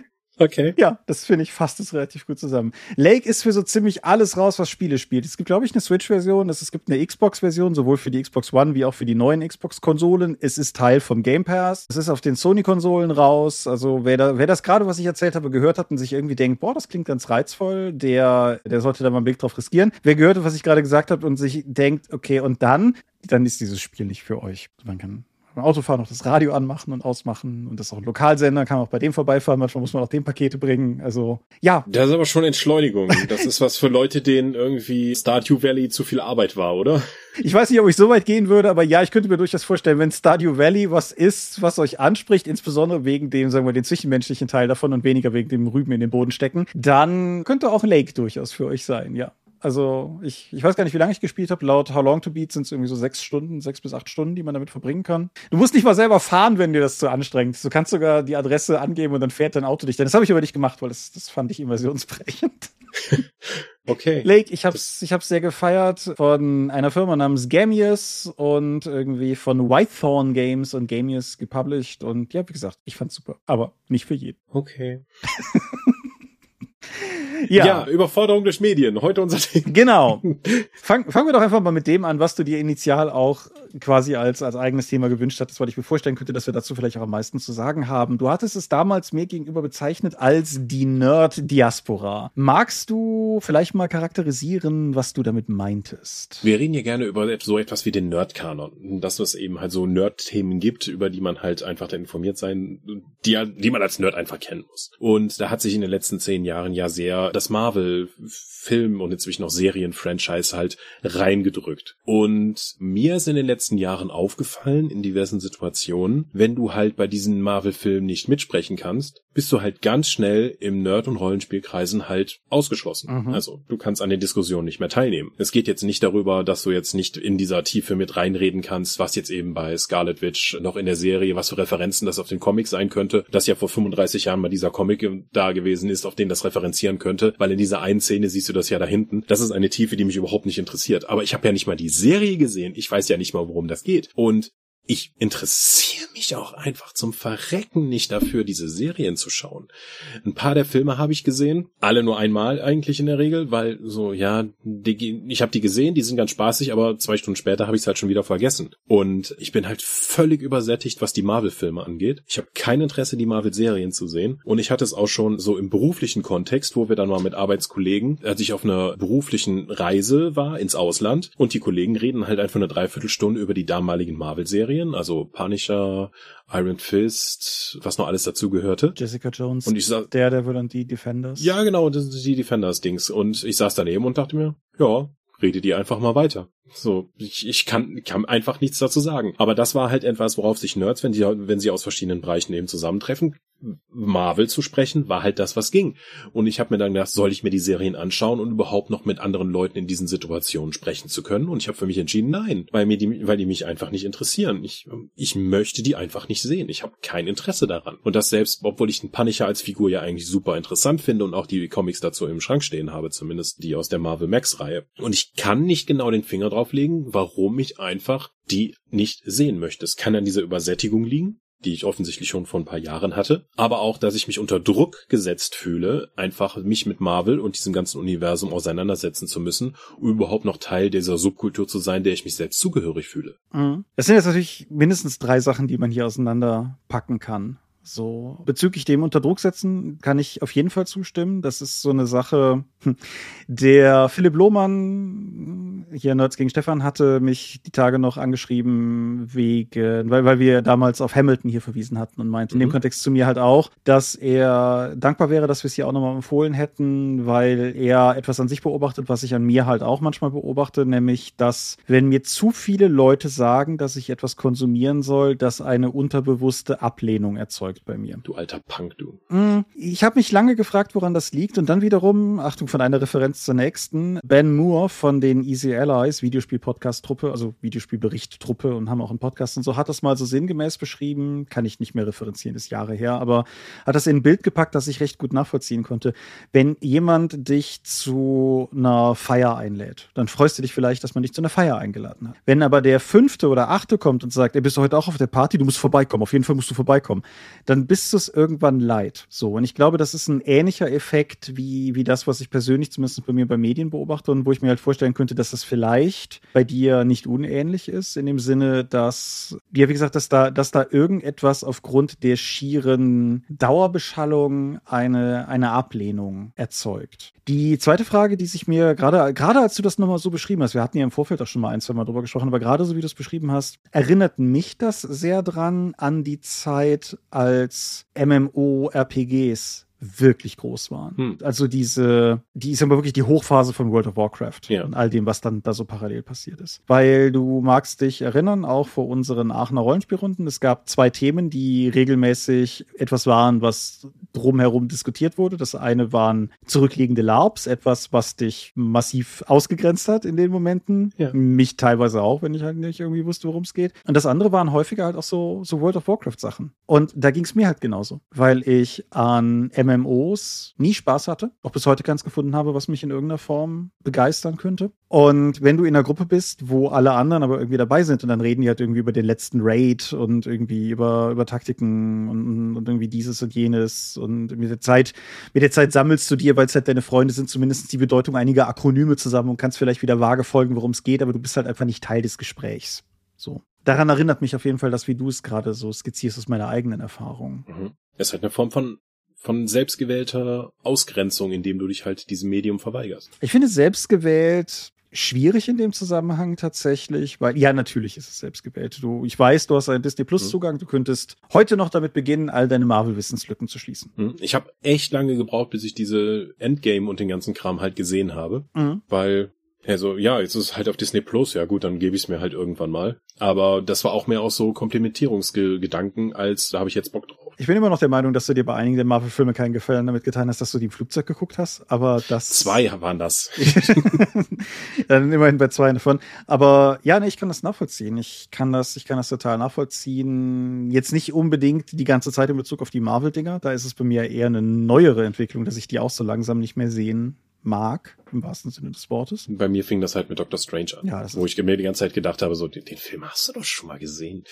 Okay. Ja, das finde ich fasst es relativ gut zusammen. Lake ist für so ziemlich alles raus, was Spiele spielt. Es gibt, glaube ich, eine Switch-Version, es gibt eine Xbox-Version, sowohl für die Xbox One wie auch für die neuen Xbox-Konsolen. Es ist Teil vom Game Pass. Es ist auf den Sony-Konsolen raus. Also wer, da, wer das gerade, was ich erzählt habe, gehört hat und sich irgendwie denkt, boah, das klingt ganz reizvoll, der, der sollte da mal einen Blick drauf riskieren. Wer gehört was ich gerade gesagt habe und sich denkt, okay, und dann, dann ist dieses Spiel nicht für euch. Man kann beim Autofahren noch das Radio anmachen und ausmachen und das ist auch ein Lokalsender, kann man auch bei dem vorbeifahren, manchmal muss man auch dem Pakete bringen. Also ja. Das ist aber schon Entschleunigung. Das ist was für Leute, denen irgendwie Stardew Valley zu viel Arbeit war, oder? Ich weiß nicht, ob ich so weit gehen würde, aber ja, ich könnte mir durchaus vorstellen, wenn Stardew Valley was ist, was euch anspricht, insbesondere wegen dem, sagen wir, den zwischenmenschlichen Teil davon und weniger wegen dem Rüben in den Boden stecken, dann könnte auch Lake durchaus für euch sein, ja. Also ich, ich weiß gar nicht, wie lange ich gespielt habe. Laut How Long to Beat sind es irgendwie so sechs Stunden, sechs bis acht Stunden, die man damit verbringen kann. Du musst nicht mal selber fahren, wenn dir das zu anstrengend ist. Du kannst sogar die Adresse angeben und dann fährt dein Auto dich. Das habe ich aber nicht gemacht, weil das, das fand ich immersionsbrechend. [laughs] Okay. Lake, ich hab's, ich hab's sehr gefeiert von einer Firma namens Gamius und irgendwie von Whitethorn Games und Gamius gepublished und ja, wie gesagt, ich fand's super, aber nicht für jeden. Okay. [laughs] Ja. ja, Überforderung durch Medien. Heute unser Thema. Genau. Fang, fangen wir doch einfach mal mit dem an, was du dir initial auch quasi als, als eigenes Thema gewünscht hattest, weil ich mir vorstellen könnte, dass wir dazu vielleicht auch am meisten zu sagen haben. Du hattest es damals mir gegenüber bezeichnet als die Nerd-Diaspora. Magst du vielleicht mal charakterisieren, was du damit meintest? Wir reden hier gerne über so etwas wie den Nerd-Kanon. Dass es eben halt so Nerd-Themen gibt, über die man halt einfach informiert sein, die, die man als Nerd einfach kennen muss. Und da hat sich in den letzten zehn Jahren ja sehr das Marvel-Film und inzwischen auch Serien-Franchise halt reingedrückt. Und mir ist in den letzten Jahren aufgefallen in diversen Situationen, wenn du halt bei diesen Marvel-Filmen nicht mitsprechen kannst, bist du halt ganz schnell im Nerd- und Rollenspielkreisen halt ausgeschlossen. Mhm. Also du kannst an den Diskussionen nicht mehr teilnehmen. Es geht jetzt nicht darüber, dass du jetzt nicht in dieser Tiefe mit reinreden kannst, was jetzt eben bei Scarlet Witch noch in der Serie, was für Referenzen das auf den Comic sein könnte, dass ja vor 35 Jahren mal dieser Comic da gewesen ist, auf den das referenzieren könnte, weil in dieser einen Szene siehst du das ja da hinten. Das ist eine Tiefe, die mich überhaupt nicht interessiert. Aber ich habe ja nicht mal die Serie gesehen. Ich weiß ja nicht mal, worum das geht. Und ich interessiere mich auch einfach zum Verrecken nicht dafür, diese Serien zu schauen. Ein paar der Filme habe ich gesehen, alle nur einmal eigentlich in der Regel, weil so, ja, die, ich habe die gesehen, die sind ganz spaßig, aber zwei Stunden später habe ich es halt schon wieder vergessen. Und ich bin halt völlig übersättigt, was die Marvel-Filme angeht. Ich habe kein Interesse, die Marvel-Serien zu sehen. Und ich hatte es auch schon so im beruflichen Kontext, wo wir dann mal mit Arbeitskollegen, als ich auf einer beruflichen Reise war ins Ausland und die Kollegen reden halt einfach eine Dreiviertelstunde über die damaligen Marvel-Serien Serien, also Punisher, Iron Fist, was noch alles dazu gehörte. Jessica Jones. Und ich saß, der, der wird dann die Defenders. Ja, genau, das sind die Defenders-Dings. Und ich saß daneben und dachte mir, ja, rede die einfach mal weiter. So, ich, ich kann, kann einfach nichts dazu sagen. Aber das war halt etwas, worauf sich Nerds, wenn sie, wenn sie aus verschiedenen Bereichen eben zusammentreffen, Marvel zu sprechen, war halt das, was ging. Und ich habe mir dann gedacht, soll ich mir die Serien anschauen und überhaupt noch mit anderen Leuten in diesen Situationen sprechen zu können? Und ich habe für mich entschieden, nein, weil mir die, weil die mich einfach nicht interessieren. Ich, ich möchte die einfach nicht sehen. Ich habe kein Interesse daran. Und das selbst, obwohl ich den Punisher als Figur ja eigentlich super interessant finde und auch die Comics dazu im Schrank stehen habe, zumindest die aus der Marvel Max Reihe. Und ich kann nicht genau den Finger drauf drauflegen, warum ich einfach die nicht sehen möchte. Es kann an dieser Übersättigung liegen, die ich offensichtlich schon vor ein paar Jahren hatte, aber auch, dass ich mich unter Druck gesetzt fühle, einfach mich mit Marvel und diesem ganzen Universum auseinandersetzen zu müssen, um überhaupt noch Teil dieser Subkultur zu sein, der ich mich selbst zugehörig fühle. Mhm. Das sind jetzt natürlich mindestens drei Sachen, die man hier auseinanderpacken kann. So, bezüglich dem unter Druck setzen kann ich auf jeden Fall zustimmen. Das ist so eine Sache. Hm, der Philipp Lohmann, hier Nerds gegen Stefan, hatte mich die Tage noch angeschrieben, wegen, weil, weil wir damals auf Hamilton hier verwiesen hatten und meinte mhm. in dem mhm. Kontext zu mir halt auch, dass er dankbar wäre, dass wir es hier auch nochmal empfohlen hätten, weil er etwas an sich beobachtet, was ich an mir halt auch manchmal beobachte, nämlich, dass wenn mir zu viele Leute sagen, dass ich etwas konsumieren soll, dass eine unterbewusste Ablehnung erzeugt erzeugt bei mir. Du alter Punk, du. Mm, ich habe mich lange gefragt, woran das liegt und dann wiederum, Achtung von einer Referenz zur nächsten, Ben Moore von den Easy Allies, Videospiel-Podcast-Truppe, also Videospielbericht-Truppe und haben auch einen Podcast und so, hat das mal so sinngemäß beschrieben, kann ich nicht mehr referenzieren, ist Jahre her, aber hat das in ein Bild gepackt, das ich recht gut nachvollziehen konnte. Wenn jemand dich zu einer Feier einlädt, dann freust du dich vielleicht, dass man dich zu einer Feier eingeladen hat. Wenn aber der fünfte oder achte kommt und sagt, ey, bist du heute auch auf der Party, du musst vorbeikommen, auf jeden Fall musst du vorbeikommen, dann bist du es irgendwann leid. So. Und ich glaube, das ist ein ähnlicher Effekt wie, wie das, was ich persönlich zumindest bei mir bei Medien beobachte und wo ich mir halt vorstellen könnte, dass das vielleicht bei dir nicht unähnlich ist, in dem Sinne, dass, ja, wie gesagt, dass da, dass da irgendetwas aufgrund der schieren Dauerbeschallung eine, eine Ablehnung erzeugt. Die zweite Frage, die sich mir gerade, gerade als du das nochmal so beschrieben hast, wir hatten ja im Vorfeld auch schon mal ein, zwei Mal drüber gesprochen, aber gerade so wie du es beschrieben hast, erinnert mich das sehr dran an die Zeit, als MMO-RPGs wirklich groß waren. Hm. Also diese, die ist aber wirklich die Hochphase von World of Warcraft ja. und all dem, was dann da so parallel passiert ist. Weil du magst dich erinnern, auch vor unseren Aachener Rollenspielrunden, es gab zwei Themen, die regelmäßig etwas waren, was drumherum diskutiert wurde. Das eine waren zurückliegende LARPs, etwas, was dich massiv ausgegrenzt hat in den Momenten. Ja. Mich teilweise auch, wenn ich halt nicht irgendwie wusste, worum es geht. Und das andere waren häufiger halt auch so, so World of Warcraft Sachen. Und da ging es mir halt genauso, weil ich an MMO MMOs nie Spaß hatte, auch bis heute keins gefunden habe, was mich in irgendeiner Form begeistern könnte. Und wenn du in einer Gruppe bist, wo alle anderen aber irgendwie dabei sind und dann reden die halt irgendwie über den letzten Raid und irgendwie über, über Taktiken und, und irgendwie dieses und jenes und mit der Zeit, mit der Zeit sammelst du dir, weil es halt deine Freunde sind, zumindest die Bedeutung einiger Akronyme zusammen und kannst vielleicht wieder vage folgen, worum es geht, aber du bist halt einfach nicht Teil des Gesprächs. So. Daran erinnert mich auf jeden Fall das, wie du es gerade so skizzierst aus meiner eigenen Erfahrung. Mhm. Es ist halt eine Form von von selbstgewählter Ausgrenzung, indem du dich halt diesem Medium verweigerst. Ich finde selbstgewählt schwierig in dem Zusammenhang tatsächlich, weil ja, natürlich ist es selbstgewählt. Du, ich weiß, du hast einen Disney Plus mhm. Zugang, du könntest heute noch damit beginnen, all deine Marvel Wissenslücken zu schließen. Mhm. Ich habe echt lange gebraucht, bis ich diese Endgame und den ganzen Kram halt gesehen habe, mhm. weil also ja, jetzt ist es halt auf Disney Plus, ja gut, dann gebe ich es mir halt irgendwann mal. Aber das war auch mehr aus so Komplementierungsgedanken, als da habe ich jetzt Bock drauf. Ich bin immer noch der Meinung, dass du dir bei einigen der Marvel-Filme keinen Gefallen damit getan hast, dass du die im Flugzeug geguckt hast, aber das... Zwei waren das. [laughs] Dann immerhin bei zwei davon. Aber ja, nee, ich kann das nachvollziehen. Ich kann das, ich kann das total nachvollziehen. Jetzt nicht unbedingt die ganze Zeit in Bezug auf die Marvel-Dinger. Da ist es bei mir eher eine neuere Entwicklung, dass ich die auch so langsam nicht mehr sehen mag, im wahrsten Sinne des Wortes. Bei mir fing das halt mit Doctor Strange an, ja, das wo ich mir die ganze Zeit gedacht habe, so, den, den, Film hast du doch schon mal gesehen.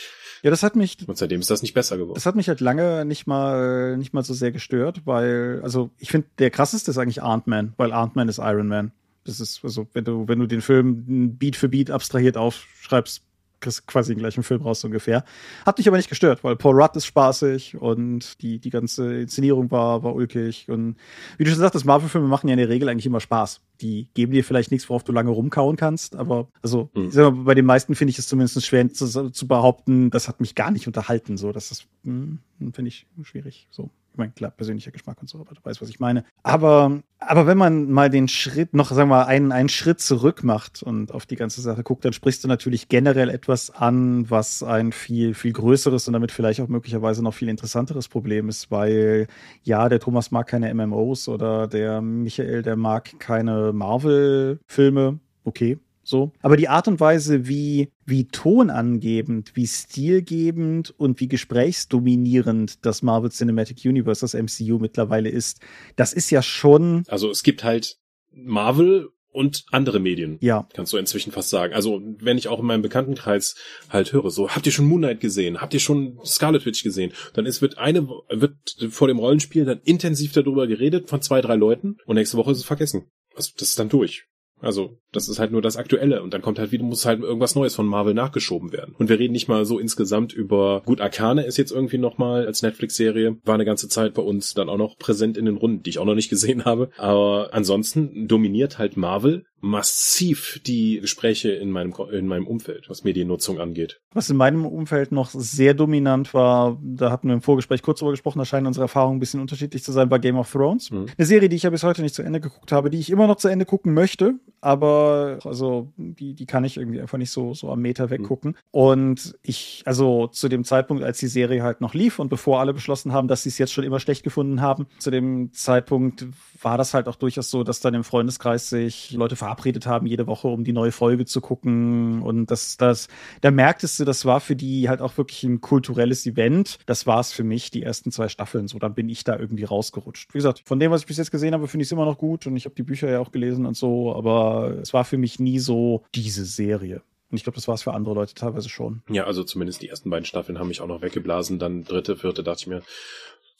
Ja, das hat mich. Und seitdem ist das nicht besser geworden. Das hat mich halt lange nicht mal, nicht mal so sehr gestört, weil, also ich finde, der krasseste ist eigentlich Ant-Man, weil Ant-Man ist Iron Man. Das ist, also, wenn du, wenn du den Film Beat für Beat abstrahiert aufschreibst, kriegst quasi den gleichen Film raus ungefähr. Hat mich aber nicht gestört, weil Paul Rudd ist spaßig und die, die ganze Inszenierung war, war ulkig. Und wie du schon sagtest, Marvel-Filme machen ja in der Regel eigentlich immer Spaß. Die geben dir vielleicht nichts, worauf du lange rumkauen kannst, aber also mhm. mal, bei den meisten finde ich es zumindest schwer zu, zu, behaupten, das hat mich gar nicht unterhalten. So, das ist, hm, finde ich schwierig. So ich meine, klar, persönlicher Geschmack und so, aber du weißt, was ich meine. Aber, aber wenn man mal den Schritt noch, sagen wir mal, einen, einen Schritt zurück macht und auf die ganze Sache guckt, dann sprichst du natürlich generell etwas an, was ein viel, viel größeres und damit vielleicht auch möglicherweise noch viel interessanteres Problem ist, weil ja, der Thomas mag keine MMOs oder der Michael, der mag keine Marvel-Filme. Okay, so. Aber die Art und Weise, wie, wie tonangebend, wie stilgebend und wie gesprächsdominierend das Marvel Cinematic Universe, das MCU mittlerweile ist, das ist ja schon. Also es gibt halt Marvel und andere Medien. Ja. Kannst du inzwischen fast sagen. Also, wenn ich auch in meinem Bekanntenkreis halt höre, so, habt ihr schon Moon Knight gesehen? Habt ihr schon Scarlet Witch gesehen? Dann ist, wird eine, wird vor dem Rollenspiel dann intensiv darüber geredet von zwei, drei Leuten und nächste Woche ist es vergessen. Also, das ist dann durch. Also, das ist halt nur das Aktuelle. Und dann kommt halt wieder, muss halt irgendwas Neues von Marvel nachgeschoben werden. Und wir reden nicht mal so insgesamt über, gut, Arcane ist jetzt irgendwie nochmal als Netflix-Serie, war eine ganze Zeit bei uns dann auch noch präsent in den Runden, die ich auch noch nicht gesehen [laughs] habe. Aber ansonsten dominiert halt Marvel massiv die Gespräche in meinem, in meinem Umfeld, was Mediennutzung angeht. Was in meinem Umfeld noch sehr dominant war, da hatten wir im Vorgespräch kurz drüber gesprochen, da scheinen unsere Erfahrungen ein bisschen unterschiedlich zu sein, bei Game of Thrones. Mhm. Eine Serie, die ich ja bis heute nicht zu Ende geguckt habe, die ich immer noch zu Ende gucken möchte, aber also die, die kann ich irgendwie einfach nicht so, so am Meter mhm. weggucken. Mhm. Und ich, also zu dem Zeitpunkt, als die Serie halt noch lief und bevor alle beschlossen haben, dass sie es jetzt schon immer schlecht gefunden haben, zu dem Zeitpunkt war das halt auch durchaus so, dass dann im Freundeskreis sich Leute verabredet haben, jede Woche, um die neue Folge zu gucken. Und das, das, da merktest du, das war für die halt auch wirklich ein kulturelles Event. Das war es für mich, die ersten zwei Staffeln. So, dann bin ich da irgendwie rausgerutscht. Wie gesagt, von dem, was ich bis jetzt gesehen habe, finde ich es immer noch gut und ich habe die Bücher ja auch gelesen und so, aber es war für mich nie so diese Serie. Und ich glaube, das war es für andere Leute teilweise schon. Ja, also zumindest die ersten beiden Staffeln haben mich auch noch weggeblasen. Dann dritte, vierte dachte ich mir,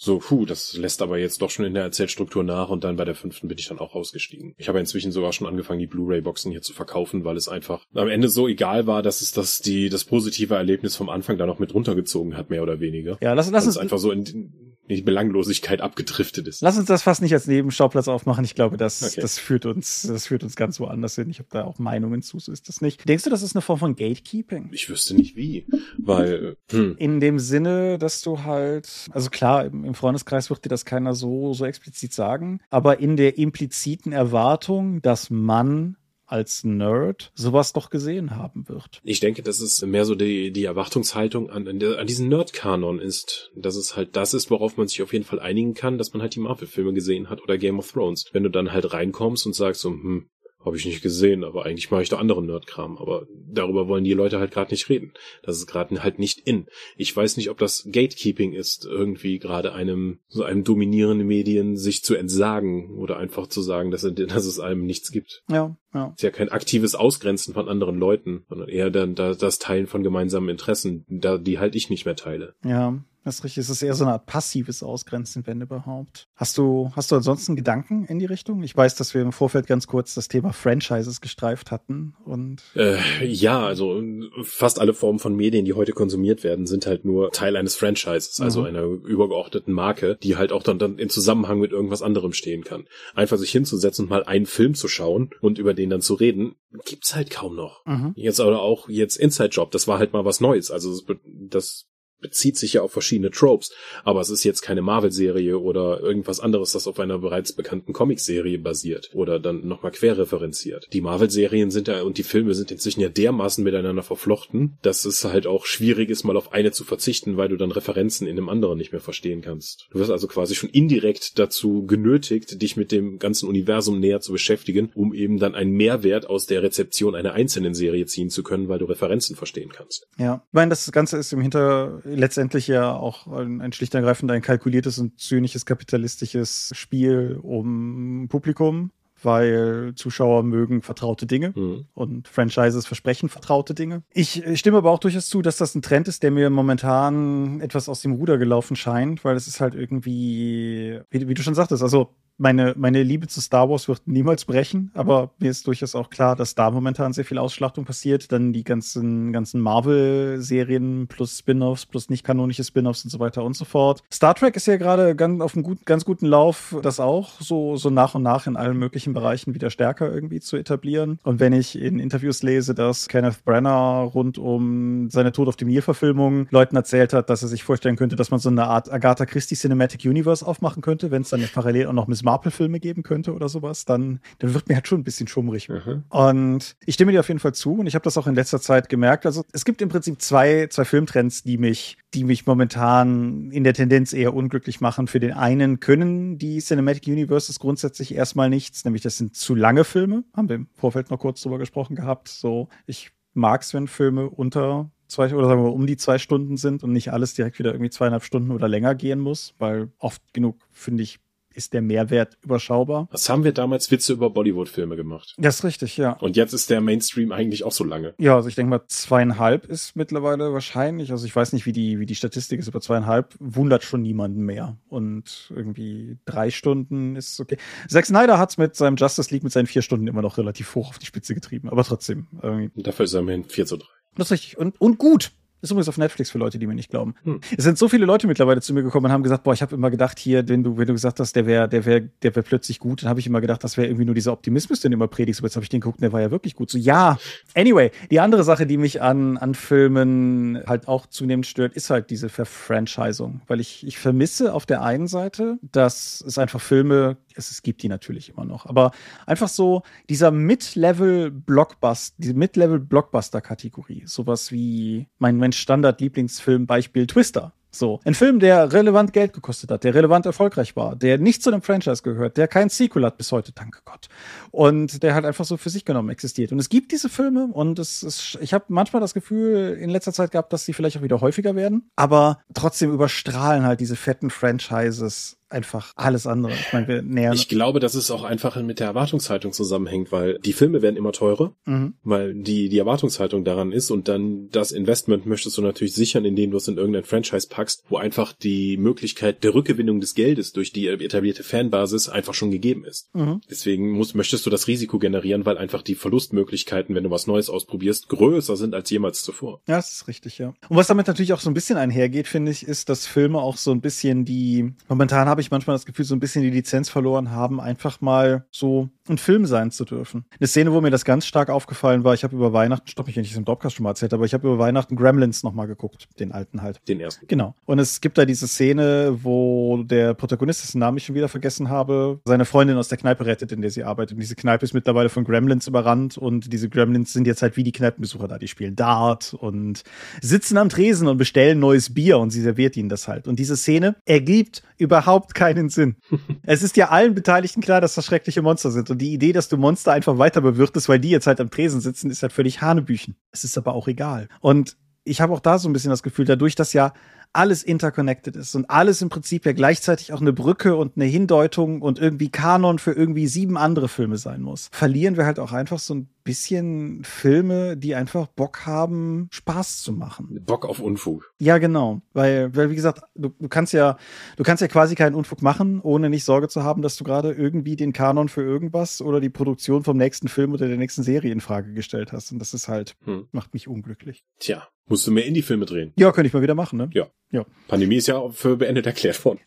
so, puh, das lässt aber jetzt doch schon in der Erzählstruktur nach und dann bei der fünften bin ich dann auch ausgestiegen. Ich habe inzwischen sogar schon angefangen, die Blu-ray-Boxen hier zu verkaufen, weil es einfach am Ende so egal war, dass es das die das positive Erlebnis vom Anfang da noch mit runtergezogen hat, mehr oder weniger. Ja, lass, lass uns einfach so in, die Belanglosigkeit abgedriftet ist. Lass uns das fast nicht als Nebenschauplatz aufmachen. Ich glaube, das, okay. das führt uns, das führt uns ganz woanders hin. Ich habe da auch Meinungen zu, so ist das nicht. Denkst du, das ist eine Form von Gatekeeping? Ich wüsste nicht wie, weil hm. in dem Sinne, dass du halt, also klar, im, im Freundeskreis wird dir das keiner so so explizit sagen, aber in der impliziten Erwartung, dass man als Nerd sowas doch gesehen haben wird. Ich denke, dass es mehr so die, die Erwartungshaltung an, an diesen Nerd-Kanon ist. Dass es halt das ist, worauf man sich auf jeden Fall einigen kann, dass man halt die Marvel-Filme gesehen hat oder Game of Thrones. Wenn du dann halt reinkommst und sagst so, hm, habe ich nicht gesehen, aber eigentlich mache ich da anderen Nerdkram. Aber darüber wollen die Leute halt gerade nicht reden. Das ist gerade halt nicht in. Ich weiß nicht, ob das Gatekeeping ist, irgendwie gerade einem so einem dominierenden Medien sich zu entsagen oder einfach zu sagen, dass, [laughs] dass es einem nichts gibt. Ja, ja. Ist ja kein aktives Ausgrenzen von anderen Leuten, sondern eher dann das Teilen von gemeinsamen Interessen, da die halt ich nicht mehr teile. Ja, das ist richtig. Es ist eher so eine Art passives Ausgrenzen, wenn überhaupt. Hast du, hast du ansonsten Gedanken in die Richtung? Ich weiß, dass wir im Vorfeld ganz kurz das Thema Franchises gestreift hatten und. Äh, ja, also fast alle Formen von Medien, die heute konsumiert werden, sind halt nur Teil eines Franchises, also mhm. einer übergeordneten Marke, die halt auch dann, dann in Zusammenhang mit irgendwas anderem stehen kann. Einfach sich hinzusetzen und mal einen Film zu schauen und über den dann zu reden, gibt's halt kaum noch. Mhm. Jetzt aber auch jetzt Inside Job, das war halt mal was Neues. Also das, das bezieht sich ja auf verschiedene Tropes, aber es ist jetzt keine Marvel-Serie oder irgendwas anderes, das auf einer bereits bekannten Comic-Serie basiert oder dann nochmal querreferenziert. Die Marvel-Serien sind ja und die Filme sind inzwischen ja dermaßen miteinander verflochten, dass es halt auch schwierig ist, mal auf eine zu verzichten, weil du dann Referenzen in einem anderen nicht mehr verstehen kannst. Du wirst also quasi schon indirekt dazu genötigt, dich mit dem ganzen Universum näher zu beschäftigen, um eben dann einen Mehrwert aus der Rezeption einer einzelnen Serie ziehen zu können, weil du Referenzen verstehen kannst. Ja, ich meine, das Ganze ist im Hinter letztendlich ja auch ein, ein schlicht und ergreifend ein kalkuliertes und zynisches kapitalistisches Spiel um Publikum weil Zuschauer mögen vertraute Dinge mhm. und Franchises versprechen vertraute Dinge. Ich stimme aber auch durchaus zu, dass das ein Trend ist, der mir momentan etwas aus dem Ruder gelaufen scheint, weil es ist halt irgendwie, wie, wie du schon sagtest, also meine, meine Liebe zu Star Wars wird niemals brechen, aber mir ist durchaus auch klar, dass da momentan sehr viel Ausschlachtung passiert. Dann die ganzen, ganzen Marvel-Serien plus Spin-offs, plus nicht kanonische Spin-offs und so weiter und so fort. Star Trek ist ja gerade ganz auf einem gut, ganz guten Lauf, das auch so, so nach und nach in allen möglichen Bereichen wieder stärker irgendwie zu etablieren. Und wenn ich in Interviews lese, dass Kenneth Brenner rund um seine Tod auf dem Nil-Verfilmung Leuten erzählt hat, dass er sich vorstellen könnte, dass man so eine Art Agatha Christie Cinematic Universe aufmachen könnte, wenn es dann parallel auch noch Miss Marple-Filme geben könnte oder sowas, dann, dann wird mir halt schon ein bisschen schummrig. Mhm. Und ich stimme dir auf jeden Fall zu und ich habe das auch in letzter Zeit gemerkt. Also es gibt im Prinzip zwei, zwei Filmtrends, die mich, die mich momentan in der Tendenz eher unglücklich machen. Für den einen können die Cinematic Universes grundsätzlich erstmal nichts, nämlich das sind zu lange Filme. Haben wir im Vorfeld noch kurz drüber gesprochen gehabt. So, ich mag es, wenn Filme unter zwei oder sagen wir um die zwei Stunden sind und nicht alles direkt wieder irgendwie zweieinhalb Stunden oder länger gehen muss, weil oft genug finde ich ist der Mehrwert überschaubar. Was haben wir damals Witze über Bollywood-Filme gemacht? Das ist richtig, ja. Und jetzt ist der Mainstream eigentlich auch so lange. Ja, also ich denke mal, zweieinhalb ist mittlerweile wahrscheinlich. Also ich weiß nicht, wie die, wie die Statistik ist, aber zweieinhalb wundert schon niemanden mehr. Und irgendwie drei Stunden ist okay. Zack Snyder hat es mit seinem Justice League mit seinen vier Stunden immer noch relativ hoch auf die Spitze getrieben, aber trotzdem. Irgendwie. Und dafür ist er immerhin 4 zu 3. Das ist richtig. Und, und gut. Ist übrigens auf Netflix für Leute, die mir nicht glauben. Hm. Es sind so viele Leute mittlerweile zu mir gekommen und haben gesagt, boah, ich habe immer gedacht, hier, wenn du, wenn du gesagt hast, der wäre, der wäre, der wäre plötzlich gut, dann habe ich immer gedacht, das wäre irgendwie nur dieser Optimismus, den du immer predigst. Aber jetzt habe ich den geguckt, der war ja wirklich gut. So, ja. Anyway, die andere Sache, die mich an, an Filmen halt auch zunehmend stört, ist halt diese Verfranchisung. Weil ich, ich vermisse auf der einen Seite, dass es einfach Filme es, es gibt die natürlich immer noch. Aber einfach so dieser Mid-Level-Blockbuster, diese Mid-Level-Blockbuster-Kategorie. Sowas wie mein, mein Standard-Lieblingsfilm, Beispiel Twister. So. Ein Film, der relevant Geld gekostet hat, der relevant erfolgreich war, der nicht zu dem Franchise gehört, der kein Sequel hat bis heute, danke Gott. Und der halt einfach so für sich genommen existiert. Und es gibt diese Filme und es ist, ich habe manchmal das Gefühl in letzter Zeit gehabt, dass sie vielleicht auch wieder häufiger werden. Aber trotzdem überstrahlen halt diese fetten Franchises einfach alles andere. Ich meine, wir nähern. Ich glaube, dass es auch einfach mit der Erwartungshaltung zusammenhängt, weil die Filme werden immer teurer, mhm. weil die, die Erwartungshaltung daran ist und dann das Investment möchtest du natürlich sichern, indem du es in irgendein Franchise packst, wo einfach die Möglichkeit der Rückgewinnung des Geldes durch die etablierte Fanbasis einfach schon gegeben ist. Mhm. Deswegen muss, möchtest du das Risiko generieren, weil einfach die Verlustmöglichkeiten, wenn du was Neues ausprobierst, größer sind als jemals zuvor. Ja, das ist richtig, ja. Und was damit natürlich auch so ein bisschen einhergeht, finde ich, ist, dass Filme auch so ein bisschen die, momentan habe habe ich manchmal das Gefühl, so ein bisschen die Lizenz verloren haben, einfach mal so ein Film sein zu dürfen. Eine Szene, wo mir das ganz stark aufgefallen war, ich habe über Weihnachten, stopp mich, wenn ich es im Dropcast schon mal erzählt aber ich habe über Weihnachten Gremlins nochmal geguckt, den alten halt. Den ersten. Genau. Und es gibt da diese Szene, wo der Protagonist, dessen Namen ich schon wieder vergessen habe, seine Freundin aus der Kneipe rettet, in der sie arbeitet. Und diese Kneipe ist mittlerweile von Gremlins überrannt und diese Gremlins sind jetzt halt wie die Kneipenbesucher da. Die spielen Dart und sitzen am Tresen und bestellen neues Bier und sie serviert ihnen das halt. Und diese Szene ergibt überhaupt keinen Sinn. [laughs] es ist ja allen Beteiligten klar, dass das schreckliche Monster sind. Und die Idee, dass du Monster einfach weiter bewirtest, weil die jetzt halt am Tresen sitzen, ist halt völlig Hanebüchen. Es ist aber auch egal. Und ich habe auch da so ein bisschen das Gefühl, dadurch, dass ja alles interconnected ist und alles im Prinzip ja gleichzeitig auch eine Brücke und eine Hindeutung und irgendwie Kanon für irgendwie sieben andere Filme sein muss, verlieren wir halt auch einfach so ein bisschen Filme, die einfach Bock haben, Spaß zu machen. Bock auf Unfug. Ja, genau. Weil, weil wie gesagt, du, du kannst ja, du kannst ja quasi keinen Unfug machen, ohne nicht Sorge zu haben, dass du gerade irgendwie den Kanon für irgendwas oder die Produktion vom nächsten Film oder der nächsten Serie in Frage gestellt hast. Und das ist halt, hm. macht mich unglücklich. Tja, musst du mehr Indie-Filme drehen. Ja, könnte ich mal wieder machen, ne? Ja. ja. Pandemie ist ja für beendet erklärt worden.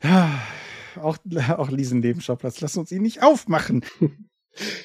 Auch, [laughs] auch Liesen Nebenschauplatz. Lass uns ihn nicht aufmachen. [laughs]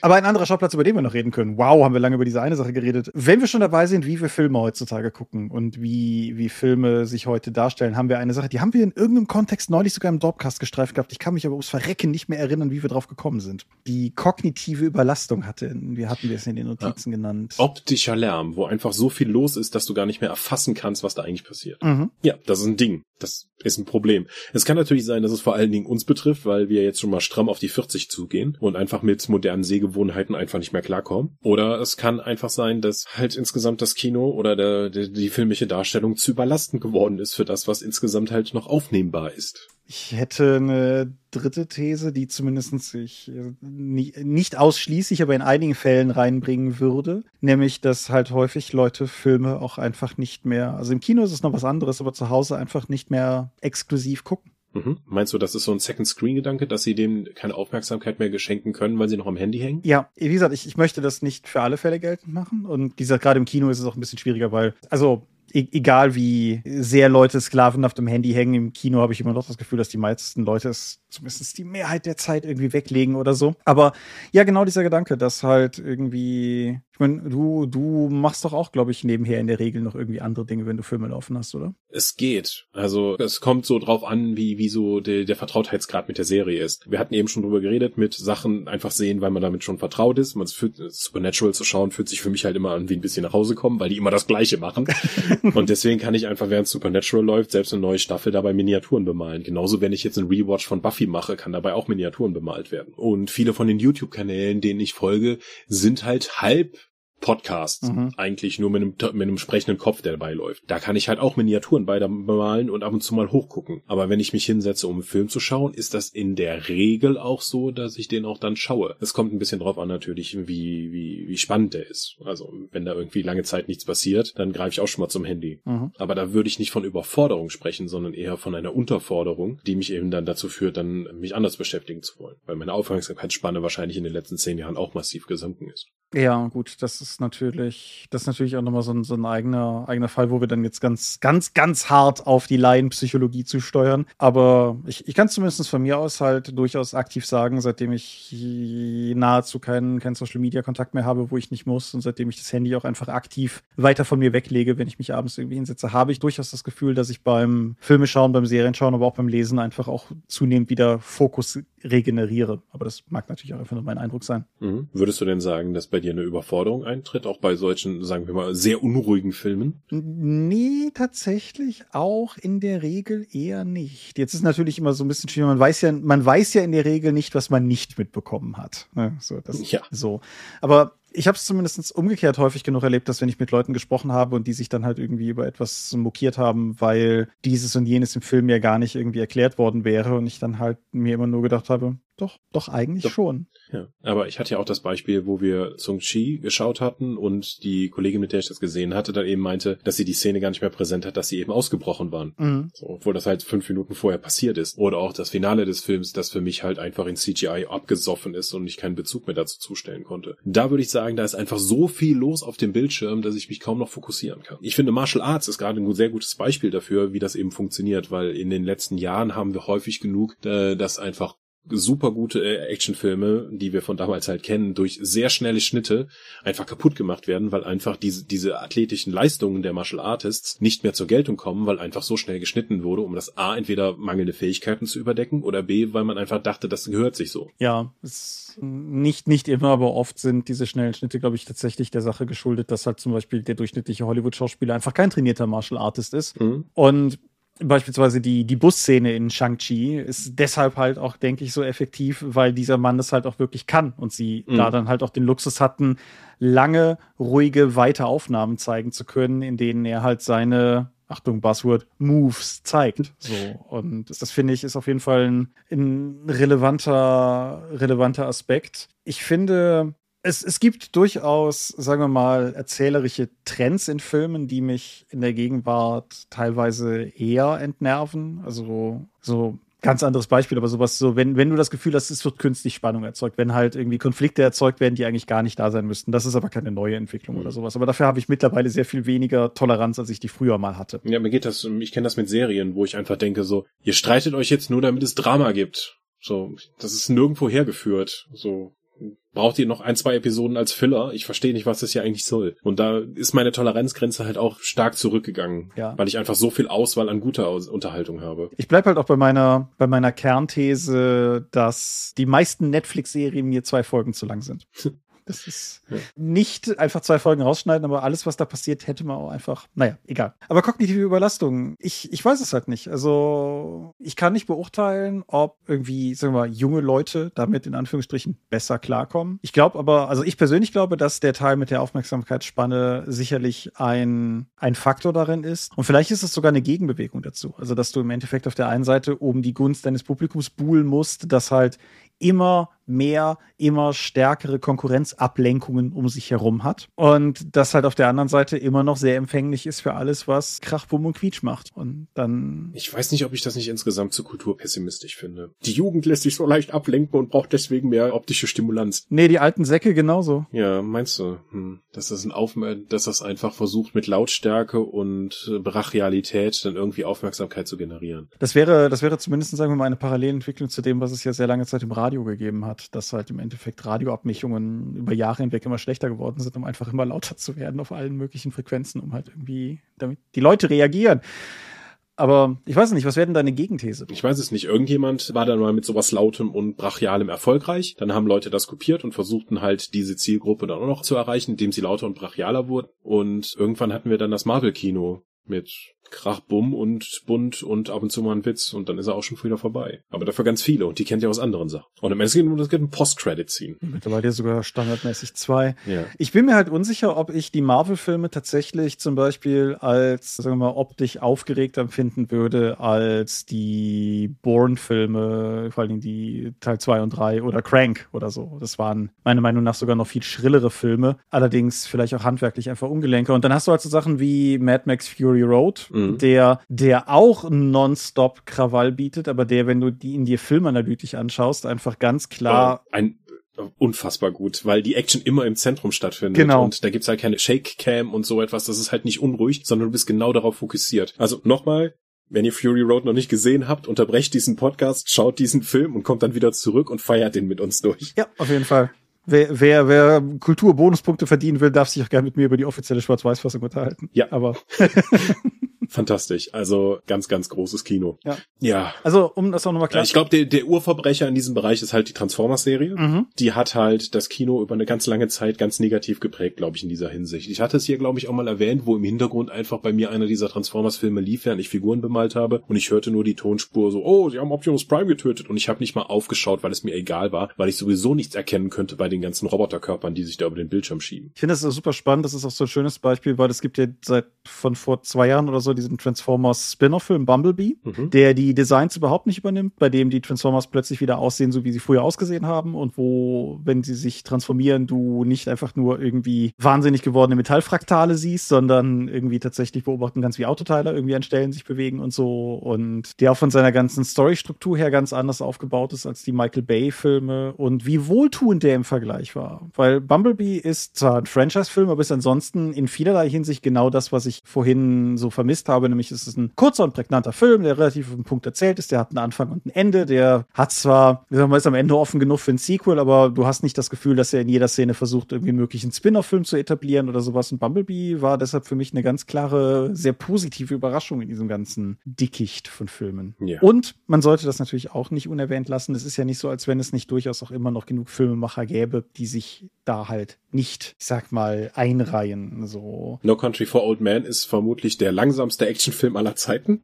Aber ein anderer Schauplatz, über den wir noch reden können. Wow, haben wir lange über diese eine Sache geredet. Wenn wir schon dabei sind, wie wir Filme heutzutage gucken und wie, wie Filme sich heute darstellen, haben wir eine Sache, die haben wir in irgendeinem Kontext neulich sogar im Dropcast gestreift gehabt. Ich kann mich aber ums Verrecken nicht mehr erinnern, wie wir drauf gekommen sind. Die kognitive Überlastung hatte, wie hatten wir es in den Notizen ja. genannt? Optischer Lärm, wo einfach so viel los ist, dass du gar nicht mehr erfassen kannst, was da eigentlich passiert. Mhm. Ja, das ist ein Ding. Das ist ein Problem. Es kann natürlich sein, dass es vor allen Dingen uns betrifft, weil wir jetzt schon mal stramm auf die 40 zugehen und einfach mit modernen Sehgewohnheiten einfach nicht mehr klarkommen. Oder es kann einfach sein, dass halt insgesamt das Kino oder der, der, die filmische Darstellung zu überlastend geworden ist für das, was insgesamt halt noch aufnehmbar ist. Ich hätte eine dritte These, die zumindest ich äh, nicht ausschließlich, aber in einigen Fällen reinbringen würde. Nämlich, dass halt häufig Leute Filme auch einfach nicht mehr, also im Kino ist es noch was anderes, aber zu Hause einfach nicht mehr exklusiv gucken. Mhm. Meinst du, das ist so ein Second-Screen-Gedanke, dass sie dem keine Aufmerksamkeit mehr geschenken können, weil sie noch am Handy hängen? Ja, wie gesagt, ich, ich möchte das nicht für alle Fälle geltend machen. Und wie gesagt, gerade im Kino ist es auch ein bisschen schwieriger, weil, also e egal wie sehr Leute sklavenhaft am Handy hängen, im Kino habe ich immer noch das Gefühl, dass die meisten Leute es zumindest die Mehrheit der Zeit irgendwie weglegen oder so. Aber ja, genau dieser Gedanke, dass halt irgendwie, ich meine, du, du machst doch auch, glaube ich, nebenher in der Regel noch irgendwie andere Dinge, wenn du Filme laufen hast, oder? Es geht. Also es kommt so drauf an, wie, wie so der, der Vertrautheitsgrad mit der Serie ist. Wir hatten eben schon drüber geredet, mit Sachen einfach sehen, weil man damit schon vertraut ist. Man fühlt, Supernatural zu schauen, fühlt sich für mich halt immer an wie ein bisschen nach Hause kommen, weil die immer das Gleiche machen. [laughs] Und deswegen kann ich einfach, während Supernatural läuft, selbst eine neue Staffel dabei Miniaturen bemalen. Genauso, wenn ich jetzt einen Rewatch von Buffy mache, kann dabei auch Miniaturen bemalt werden. Und viele von den YouTube-Kanälen, denen ich folge, sind halt halb Podcast mhm. eigentlich nur mit einem, mit einem sprechenden Kopf, der dabei läuft. Da kann ich halt auch Miniaturen bei bemalen und ab und zu mal hochgucken. Aber wenn ich mich hinsetze, um einen Film zu schauen, ist das in der Regel auch so, dass ich den auch dann schaue. Es kommt ein bisschen drauf an natürlich, wie, wie, wie spannend der ist. Also wenn da irgendwie lange Zeit nichts passiert, dann greife ich auch schon mal zum Handy. Mhm. Aber da würde ich nicht von Überforderung sprechen, sondern eher von einer Unterforderung, die mich eben dann dazu führt, dann mich anders beschäftigen zu wollen. Weil meine Aufmerksamkeitsspanne wahrscheinlich in den letzten zehn Jahren auch massiv gesunken ist. Ja, gut, das ist natürlich, das ist natürlich auch nochmal so ein, so ein eigener, eigener Fall, wo wir dann jetzt ganz, ganz, ganz hart auf die Laienpsychologie zu steuern. Aber ich, ich kann zumindest von mir aus halt durchaus aktiv sagen, seitdem ich nahezu keinen, keinen Social Media Kontakt mehr habe, wo ich nicht muss und seitdem ich das Handy auch einfach aktiv weiter von mir weglege, wenn ich mich abends irgendwie hinsetze, habe ich durchaus das Gefühl, dass ich beim Filme schauen, beim Serien schauen, aber auch beim Lesen einfach auch zunehmend wieder Fokus regeneriere. Aber das mag natürlich auch einfach nur mein Eindruck sein. Mhm. Würdest du denn sagen, dass bei dir eine Überforderung eintritt, auch bei solchen, sagen wir mal, sehr unruhigen Filmen? Nee, tatsächlich auch in der Regel eher nicht. Jetzt ist natürlich immer so ein bisschen schwierig, man weiß ja, man weiß ja in der Regel nicht, was man nicht mitbekommen hat. Ne? So, das, ja. so. Aber ich habe es zumindest umgekehrt häufig genug erlebt, dass wenn ich mit Leuten gesprochen habe und die sich dann halt irgendwie über etwas mokiert haben, weil dieses und jenes im Film ja gar nicht irgendwie erklärt worden wäre und ich dann halt mir immer nur gedacht habe, doch, doch eigentlich doch. schon. Ja, aber ich hatte ja auch das Beispiel, wo wir Sung Chi geschaut hatten und die Kollegin, mit der ich das gesehen hatte, dann eben meinte, dass sie die Szene gar nicht mehr präsent hat, dass sie eben ausgebrochen waren. Mhm. So, obwohl das halt fünf Minuten vorher passiert ist. Oder auch das Finale des Films, das für mich halt einfach in CGI abgesoffen ist und ich keinen Bezug mehr dazu zustellen konnte. Da würde ich sagen, da ist einfach so viel los auf dem Bildschirm, dass ich mich kaum noch fokussieren kann. Ich finde, Martial Arts ist gerade ein sehr gutes Beispiel dafür, wie das eben funktioniert, weil in den letzten Jahren haben wir häufig genug, äh, dass einfach super gute äh, Actionfilme, die wir von damals halt kennen, durch sehr schnelle Schnitte einfach kaputt gemacht werden, weil einfach diese, diese athletischen Leistungen der Martial Artists nicht mehr zur Geltung kommen, weil einfach so schnell geschnitten wurde, um das A, entweder mangelnde Fähigkeiten zu überdecken oder B, weil man einfach dachte, das gehört sich so. Ja, es nicht, nicht immer, aber oft sind diese schnellen Schnitte, glaube ich, tatsächlich der Sache geschuldet, dass halt zum Beispiel der durchschnittliche Hollywood-Schauspieler einfach kein trainierter Martial Artist ist. Mhm. Und beispielsweise die, die Busszene in Shang-Chi ist deshalb halt auch, denke ich, so effektiv, weil dieser Mann das halt auch wirklich kann und sie mhm. da dann halt auch den Luxus hatten, lange, ruhige, weite Aufnahmen zeigen zu können, in denen er halt seine Achtung, Buzzword, Moves zeigt. So. Und das finde ich ist auf jeden Fall ein, ein relevanter, relevanter Aspekt. Ich finde, es, es gibt durchaus, sagen wir mal, erzählerische Trends in Filmen, die mich in der Gegenwart teilweise eher entnerven. Also so ganz anderes Beispiel, aber sowas so, wenn, wenn du das Gefühl hast, es wird künstlich Spannung erzeugt, wenn halt irgendwie Konflikte erzeugt werden, die eigentlich gar nicht da sein müssten. Das ist aber keine neue Entwicklung mhm. oder sowas. Aber dafür habe ich mittlerweile sehr viel weniger Toleranz, als ich die früher mal hatte. Ja, mir geht das, ich kenne das mit Serien, wo ich einfach denke, so, ihr streitet euch jetzt nur, damit es Drama gibt. So, das ist nirgendwo hergeführt. So, braucht ihr noch ein, zwei Episoden als Filler. Ich verstehe nicht, was das hier eigentlich soll. Und da ist meine Toleranzgrenze halt auch stark zurückgegangen, ja. weil ich einfach so viel Auswahl an guter Unterhaltung habe. Ich bleib halt auch bei meiner, bei meiner Kernthese, dass die meisten Netflix-Serien mir zwei Folgen zu lang sind. [laughs] Das ist ja. nicht einfach zwei Folgen rausschneiden, aber alles, was da passiert, hätte man auch einfach, naja, egal. Aber kognitive Überlastung, ich, ich weiß es halt nicht. Also, ich kann nicht beurteilen, ob irgendwie, sagen wir mal, junge Leute damit in Anführungsstrichen besser klarkommen. Ich glaube aber, also ich persönlich glaube, dass der Teil mit der Aufmerksamkeitsspanne sicherlich ein, ein Faktor darin ist. Und vielleicht ist es sogar eine Gegenbewegung dazu. Also, dass du im Endeffekt auf der einen Seite um die Gunst deines Publikums buhlen musst, dass halt immer mehr, immer stärkere Konkurrenzablenkungen um sich herum hat. Und das halt auf der anderen Seite immer noch sehr empfänglich ist für alles, was Krach, Bumm und Quietsch macht. Und dann. Ich weiß nicht, ob ich das nicht insgesamt zu kulturpessimistisch finde. Die Jugend lässt sich so leicht ablenken und braucht deswegen mehr optische Stimulanz. Nee, die alten Säcke genauso. Ja, meinst du? Hm. Dass das ein Auf dass das einfach versucht, mit Lautstärke und Brachialität dann irgendwie Aufmerksamkeit zu generieren. Das wäre, das wäre zumindest, sagen wir mal, eine Parallelentwicklung zu dem, was es ja sehr lange Zeit im Radio gegeben hat hat, dass halt im Endeffekt Radioabmischungen über Jahre hinweg immer schlechter geworden sind, um einfach immer lauter zu werden auf allen möglichen Frequenzen, um halt irgendwie, damit die Leute reagieren. Aber ich weiß nicht, was wäre deine Gegenthese? Ich weiß es nicht. Irgendjemand war dann mal mit sowas Lautem und Brachialem erfolgreich. Dann haben Leute das kopiert und versuchten halt diese Zielgruppe dann auch noch zu erreichen, indem sie lauter und brachialer wurden. Und irgendwann hatten wir dann das Marvel-Kino mit Krach, Bumm und bunt und ab und zu mal ein Witz und dann ist er auch schon wieder vorbei. Aber dafür ganz viele und die kennt ihr aus anderen Sachen. Und im Endeffekt es gibt ein Post-Credit-Scene. Mittlerweile sogar standardmäßig zwei. Ja. Ich bin mir halt unsicher, ob ich die Marvel-Filme tatsächlich zum Beispiel als, sagen wir mal, optisch aufgeregt empfinden würde als die Bourne-Filme, vor allen Dingen die Teil 2 und 3 oder Crank oder so. Das waren meiner Meinung nach sogar noch viel schrillere Filme. Allerdings vielleicht auch handwerklich einfach ungelenker. Und dann hast du halt so Sachen wie Mad Max Fury Road, mhm. der, der auch nonstop Krawall bietet, aber der, wenn du die in dir filmanalytisch anschaust, einfach ganz klar. Oh, ein unfassbar gut, weil die Action immer im Zentrum stattfindet. Genau. Und da gibt's halt keine Shake-Cam und so etwas. Das ist halt nicht unruhig, sondern du bist genau darauf fokussiert. Also nochmal, wenn ihr Fury Road noch nicht gesehen habt, unterbrecht diesen Podcast, schaut diesen Film und kommt dann wieder zurück und feiert den mit uns durch. Ja, auf jeden Fall. Wer, wer, wer Kulturbonuspunkte verdienen will, darf sich auch gerne mit mir über die offizielle Schwarz-Weiß-Fassung unterhalten. Ja. Aber [laughs] fantastisch. Also ganz, ganz großes Kino. Ja. ja. Also, um das auch nochmal klar. Ich glaube, der, der Urverbrecher in diesem Bereich ist halt die Transformers-Serie. Mhm. Die hat halt das Kino über eine ganz lange Zeit ganz negativ geprägt, glaube ich, in dieser Hinsicht. Ich hatte es hier, glaube ich, auch mal erwähnt, wo im Hintergrund einfach bei mir einer dieser Transformers-Filme lief, während ich Figuren bemalt habe. Und ich hörte nur die Tonspur so, oh, sie haben Optimus Prime getötet. Und ich habe nicht mal aufgeschaut, weil es mir egal war, weil ich sowieso nichts erkennen könnte bei den ganzen Roboterkörpern, die sich da über den Bildschirm schieben. Ich finde das super spannend. Das ist auch so ein schönes Beispiel, weil es gibt ja seit von vor zwei Jahren oder so diesen Transformers Spin-off-Film Bumblebee, mhm. der die Designs überhaupt nicht übernimmt, bei dem die Transformers plötzlich wieder aussehen, so wie sie früher ausgesehen haben und wo, wenn sie sich transformieren, du nicht einfach nur irgendwie wahnsinnig gewordene Metallfraktale siehst, sondern irgendwie tatsächlich beobachten kannst, wie Autoteile irgendwie an Stellen sich bewegen und so und der auch von seiner ganzen Storystruktur her ganz anders aufgebaut ist als die Michael Bay-Filme und wie wohltuend der im Vergleich war. Weil Bumblebee ist zwar ein Franchise-Film, aber ist ansonsten in vielerlei Hinsicht genau das, was ich vorhin so vermisst habe, nämlich ist es ein kurzer und prägnanter Film, der relativ auf den Punkt erzählt ist, der hat einen Anfang und ein Ende, der hat zwar, wie sagen wir, ist am Ende offen genug für ein Sequel, aber du hast nicht das Gefühl, dass er in jeder Szene versucht, irgendwie einen möglichen Spin-off-Film zu etablieren oder sowas. Und Bumblebee war deshalb für mich eine ganz klare, sehr positive Überraschung in diesem ganzen Dickicht von Filmen. Ja. Und man sollte das natürlich auch nicht unerwähnt lassen. Es ist ja nicht so, als wenn es nicht durchaus auch immer noch genug Filmemacher gäbe, die sich da halt nicht, ich sag mal, einreihen. So. No Country for Old Man ist vermutlich der langsamste Actionfilm aller Zeiten.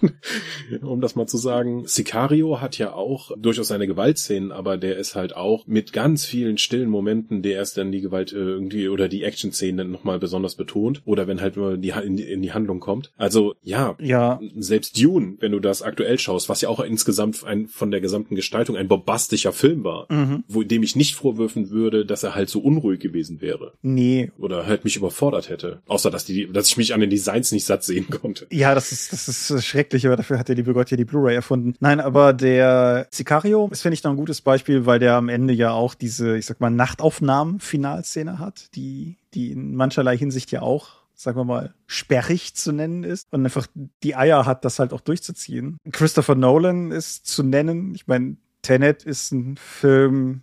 [laughs] um das mal zu sagen. Sicario hat ja auch durchaus seine Gewaltszenen, aber der ist halt auch mit ganz vielen stillen Momenten, der erst dann die Gewalt äh, irgendwie oder die Action-Szenen dann nochmal besonders betont. Oder wenn halt nur die, in, die, in die Handlung kommt. Also ja, ja, selbst Dune, wenn du das aktuell schaust, was ja auch insgesamt ein, von der gesamten Gestaltung ein bombastischer Film war, mhm. wo dem ich nicht vorwürfen würde, dass er halt so unruhig gewesen wäre. Nee. Oder halt mich überfordert hätte. Außer dass die, dass ich mich an den Designs nicht satt sehen konnte. Ja, das ist, das ist schrecklich, aber dafür hat der liebe Gott ja die Blu-ray erfunden. Nein, aber der Sicario ist, finde ich, noch ein gutes Beispiel, weil der am Ende ja auch diese, ich sag mal, Nachtaufnahmen-Finalszene hat, die, die in mancherlei Hinsicht ja auch sagen wir mal, sperrig zu nennen ist und einfach die Eier hat, das halt auch durchzuziehen. Christopher Nolan ist zu nennen. Ich meine, Tenet ist ein Film,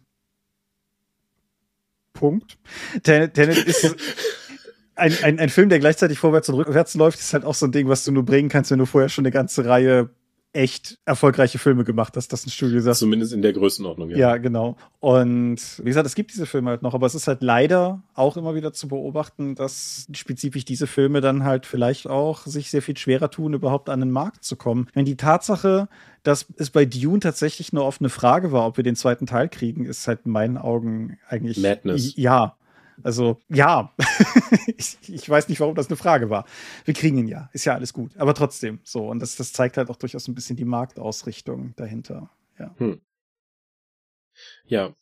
Punkt. Tenet, Tenet ist ein, ein, ein Film, der gleichzeitig vorwärts und rückwärts läuft, ist halt auch so ein Ding, was du nur bringen kannst, wenn du vorher schon eine ganze Reihe echt erfolgreiche Filme gemacht, dass das ein Studio sagt. Zumindest in der Größenordnung, ja. Ja, genau. Und wie gesagt, es gibt diese Filme halt noch, aber es ist halt leider auch immer wieder zu beobachten, dass spezifisch diese Filme dann halt vielleicht auch sich sehr viel schwerer tun, überhaupt an den Markt zu kommen. Wenn die Tatsache, dass es bei Dune tatsächlich eine Frage war, ob wir den zweiten Teil kriegen, ist halt in meinen Augen eigentlich. Madness. Ja. Also ja, [laughs] ich, ich, weiß nicht, warum das eine Frage war. Wir kriegen ihn ja, ist ja alles gut. Aber trotzdem so. Und das, das zeigt halt auch durchaus ein bisschen die Marktausrichtung dahinter. Ja. Hm. Ja,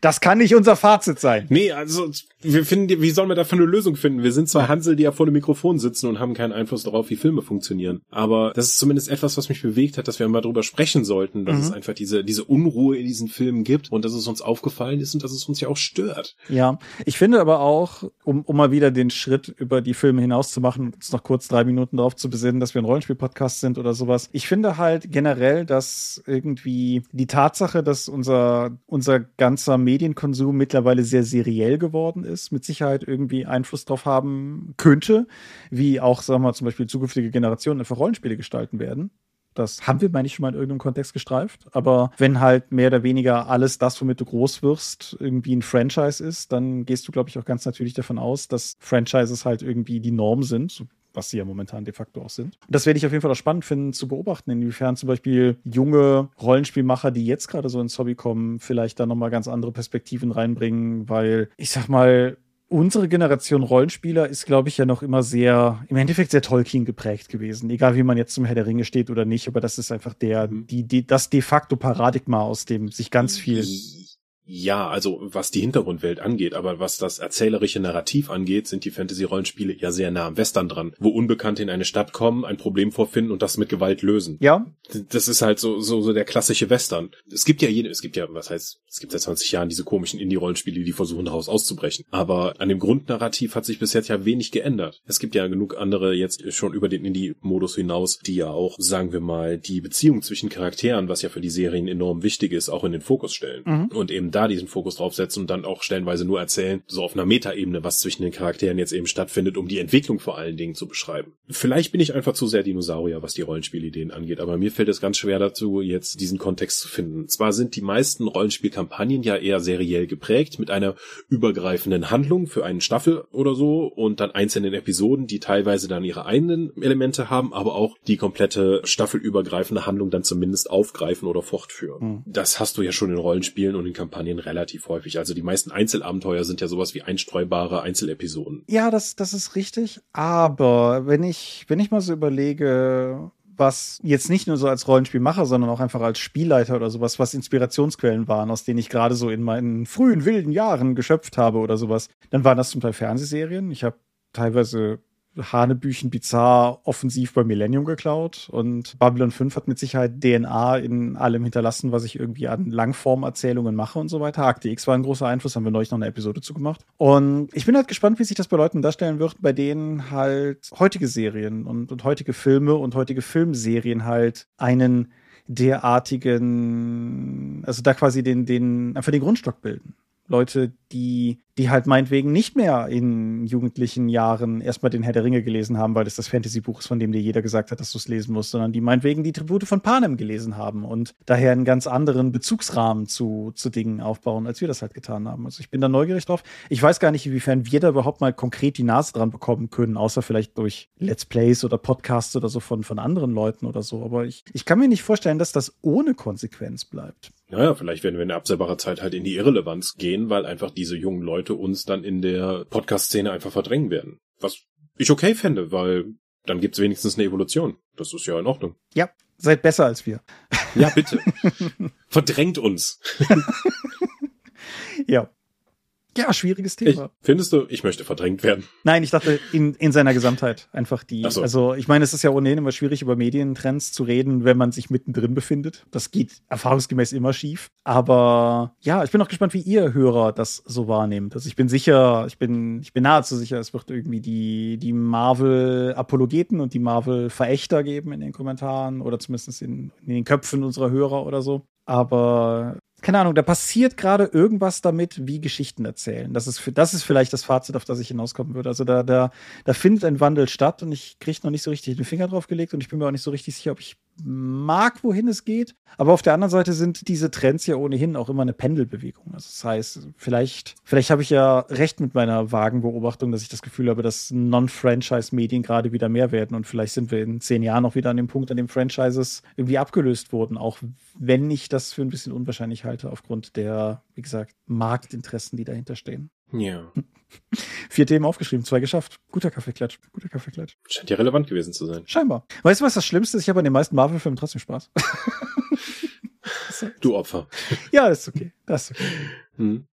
das kann nicht unser Fazit sein. Nee, also wir finden, wie sollen wir dafür eine Lösung finden? Wir sind zwei Hansel, die ja vor dem Mikrofon sitzen und haben keinen Einfluss darauf, wie Filme funktionieren. Aber das ist zumindest etwas, was mich bewegt hat, dass wir mal drüber sprechen sollten, dass mhm. es einfach diese, diese Unruhe in diesen Filmen gibt und dass es uns aufgefallen ist und dass es uns ja auch stört. Ja, ich finde aber auch, um, um mal wieder den Schritt über die Filme hinaus zu machen, uns noch kurz drei Minuten darauf zu besinnen, dass wir ein Rollenspiel-Podcast sind oder sowas. Ich finde halt generell, dass irgendwie die Tatsache, dass unser, unser ganzer Medienkonsum mittlerweile sehr seriell geworden ist, mit Sicherheit irgendwie Einfluss drauf haben könnte, wie auch, sagen wir mal, zum Beispiel zukünftige Generationen einfach Rollenspiele gestalten werden. Das haben wir, meine ich, schon mal in irgendeinem Kontext gestreift. Aber wenn halt mehr oder weniger alles das, womit du groß wirst, irgendwie ein Franchise ist, dann gehst du, glaube ich, auch ganz natürlich davon aus, dass Franchises halt irgendwie die Norm sind, was sie ja momentan de facto auch sind. Und das werde ich auf jeden Fall auch spannend finden zu beobachten, inwiefern zum Beispiel junge Rollenspielmacher, die jetzt gerade so ins Hobby kommen, vielleicht da nochmal ganz andere Perspektiven reinbringen, weil ich sag mal, unsere Generation Rollenspieler ist, glaube ich, ja noch immer sehr, im Endeffekt sehr Tolkien geprägt gewesen. Egal wie man jetzt zum Herr der Ringe steht oder nicht, aber das ist einfach der, mhm. die, die, das de facto Paradigma, aus dem sich ganz viel ja, also was die Hintergrundwelt angeht, aber was das erzählerische Narrativ angeht, sind die Fantasy-Rollenspiele ja sehr nah am Western dran, wo Unbekannte in eine Stadt kommen, ein Problem vorfinden und das mit Gewalt lösen. Ja. Das ist halt so, so, so der klassische Western. Es gibt ja jede, es gibt ja, was heißt, es gibt seit 20 Jahren diese komischen Indie-Rollenspiele, die versuchen daraus auszubrechen. Aber an dem Grundnarrativ hat sich bis jetzt ja wenig geändert. Es gibt ja genug andere jetzt schon über den Indie-Modus hinaus, die ja auch, sagen wir mal, die Beziehung zwischen Charakteren, was ja für die Serien enorm wichtig ist, auch in den Fokus stellen. Mhm. Und eben da diesen Fokus draufsetzen und dann auch stellenweise nur erzählen, so auf einer Metaebene, was zwischen den Charakteren jetzt eben stattfindet, um die Entwicklung vor allen Dingen zu beschreiben. Vielleicht bin ich einfach zu sehr Dinosaurier, was die Rollenspielideen angeht, aber mir fällt es ganz schwer dazu, jetzt diesen Kontext zu finden. Zwar sind die meisten Rollenspielkampagnen ja eher seriell geprägt, mit einer übergreifenden Handlung für eine Staffel oder so und dann einzelnen Episoden, die teilweise dann ihre eigenen Elemente haben, aber auch die komplette staffelübergreifende Handlung dann zumindest aufgreifen oder fortführen. Mhm. Das hast du ja schon in Rollenspielen und in Kampagnen Kampagnen relativ häufig. Also die meisten Einzelabenteuer sind ja sowas wie einstreubare Einzelepisoden. Ja, das, das ist richtig. Aber wenn ich, wenn ich mal so überlege, was jetzt nicht nur so als Rollenspielmacher, sondern auch einfach als Spielleiter oder sowas, was Inspirationsquellen waren, aus denen ich gerade so in meinen frühen wilden Jahren geschöpft habe oder sowas, dann waren das zum Teil Fernsehserien. Ich habe teilweise Hanebüchen bizarr offensiv bei Millennium geklaut und Babylon 5 hat mit Sicherheit DNA in allem hinterlassen, was ich irgendwie an Langformerzählungen mache und so weiter. Akte X war ein großer Einfluss, haben wir neulich noch eine Episode zugemacht. Und ich bin halt gespannt, wie sich das bei Leuten darstellen wird, bei denen halt heutige Serien und, und heutige Filme und heutige Filmserien halt einen derartigen, also da quasi den, den, einfach den Grundstock bilden. Leute, die die halt meinetwegen nicht mehr in jugendlichen Jahren erstmal den Herr der Ringe gelesen haben, weil es das Fantasy-Buch ist, von dem dir jeder gesagt hat, dass du es lesen musst, sondern die meinetwegen die Tribute von Panem gelesen haben und daher einen ganz anderen Bezugsrahmen zu, zu Dingen aufbauen, als wir das halt getan haben. Also ich bin da neugierig drauf. Ich weiß gar nicht, inwiefern wir da überhaupt mal konkret die Nase dran bekommen können, außer vielleicht durch Let's Plays oder Podcasts oder so von, von anderen Leuten oder so. Aber ich, ich kann mir nicht vorstellen, dass das ohne Konsequenz bleibt. Naja, vielleicht werden wir in absehbarer Zeit halt in die Irrelevanz gehen, weil einfach diese jungen Leute uns dann in der Podcast-Szene einfach verdrängen werden. Was ich okay fände, weil dann gibt's wenigstens eine Evolution. Das ist ja in Ordnung. Ja, seid besser als wir. Ja, bitte. [laughs] Verdrängt uns. ja. Ja, schwieriges Thema. Ich, findest du, ich möchte verdrängt werden? Nein, ich dachte in, in seiner Gesamtheit einfach die. So. Also ich meine, es ist ja ohnehin immer schwierig, über Medientrends zu reden, wenn man sich mittendrin befindet. Das geht erfahrungsgemäß immer schief. Aber ja, ich bin auch gespannt, wie ihr Hörer das so wahrnehmt. Also ich bin sicher, ich bin, ich bin nahezu sicher, es wird irgendwie die, die Marvel-Apologeten und die Marvel-Verächter geben in den Kommentaren oder zumindest in, in den Köpfen unserer Hörer oder so. aber keine Ahnung, da passiert gerade irgendwas damit, wie Geschichten erzählen. Das ist, für, das ist vielleicht das Fazit, auf das ich hinauskommen würde. Also da, da, da findet ein Wandel statt und ich kriege noch nicht so richtig den Finger drauf gelegt und ich bin mir auch nicht so richtig sicher, ob ich mag, wohin es geht. Aber auf der anderen Seite sind diese Trends ja ohnehin auch immer eine Pendelbewegung. Also das heißt, vielleicht, vielleicht habe ich ja recht mit meiner vagen Beobachtung, dass ich das Gefühl habe, dass Non-Franchise-Medien gerade wieder mehr werden und vielleicht sind wir in zehn Jahren noch wieder an dem Punkt, an dem Franchises irgendwie abgelöst wurden, auch wenn ich das für ein bisschen unwahrscheinlich halte aufgrund der, wie gesagt, Marktinteressen, die dahinter stehen. Ja. [laughs] Vier Themen aufgeschrieben, zwei geschafft. Guter Kaffeeklatsch, guter Kaffeeklatsch. Scheint ja relevant gewesen zu sein. Scheinbar. Weißt du, was das Schlimmste ist? Ich habe an den meisten Marvel-Filmen trotzdem Spaß. [laughs] du Opfer. [laughs] Ja, das ist okay. Das ist okay. Hm.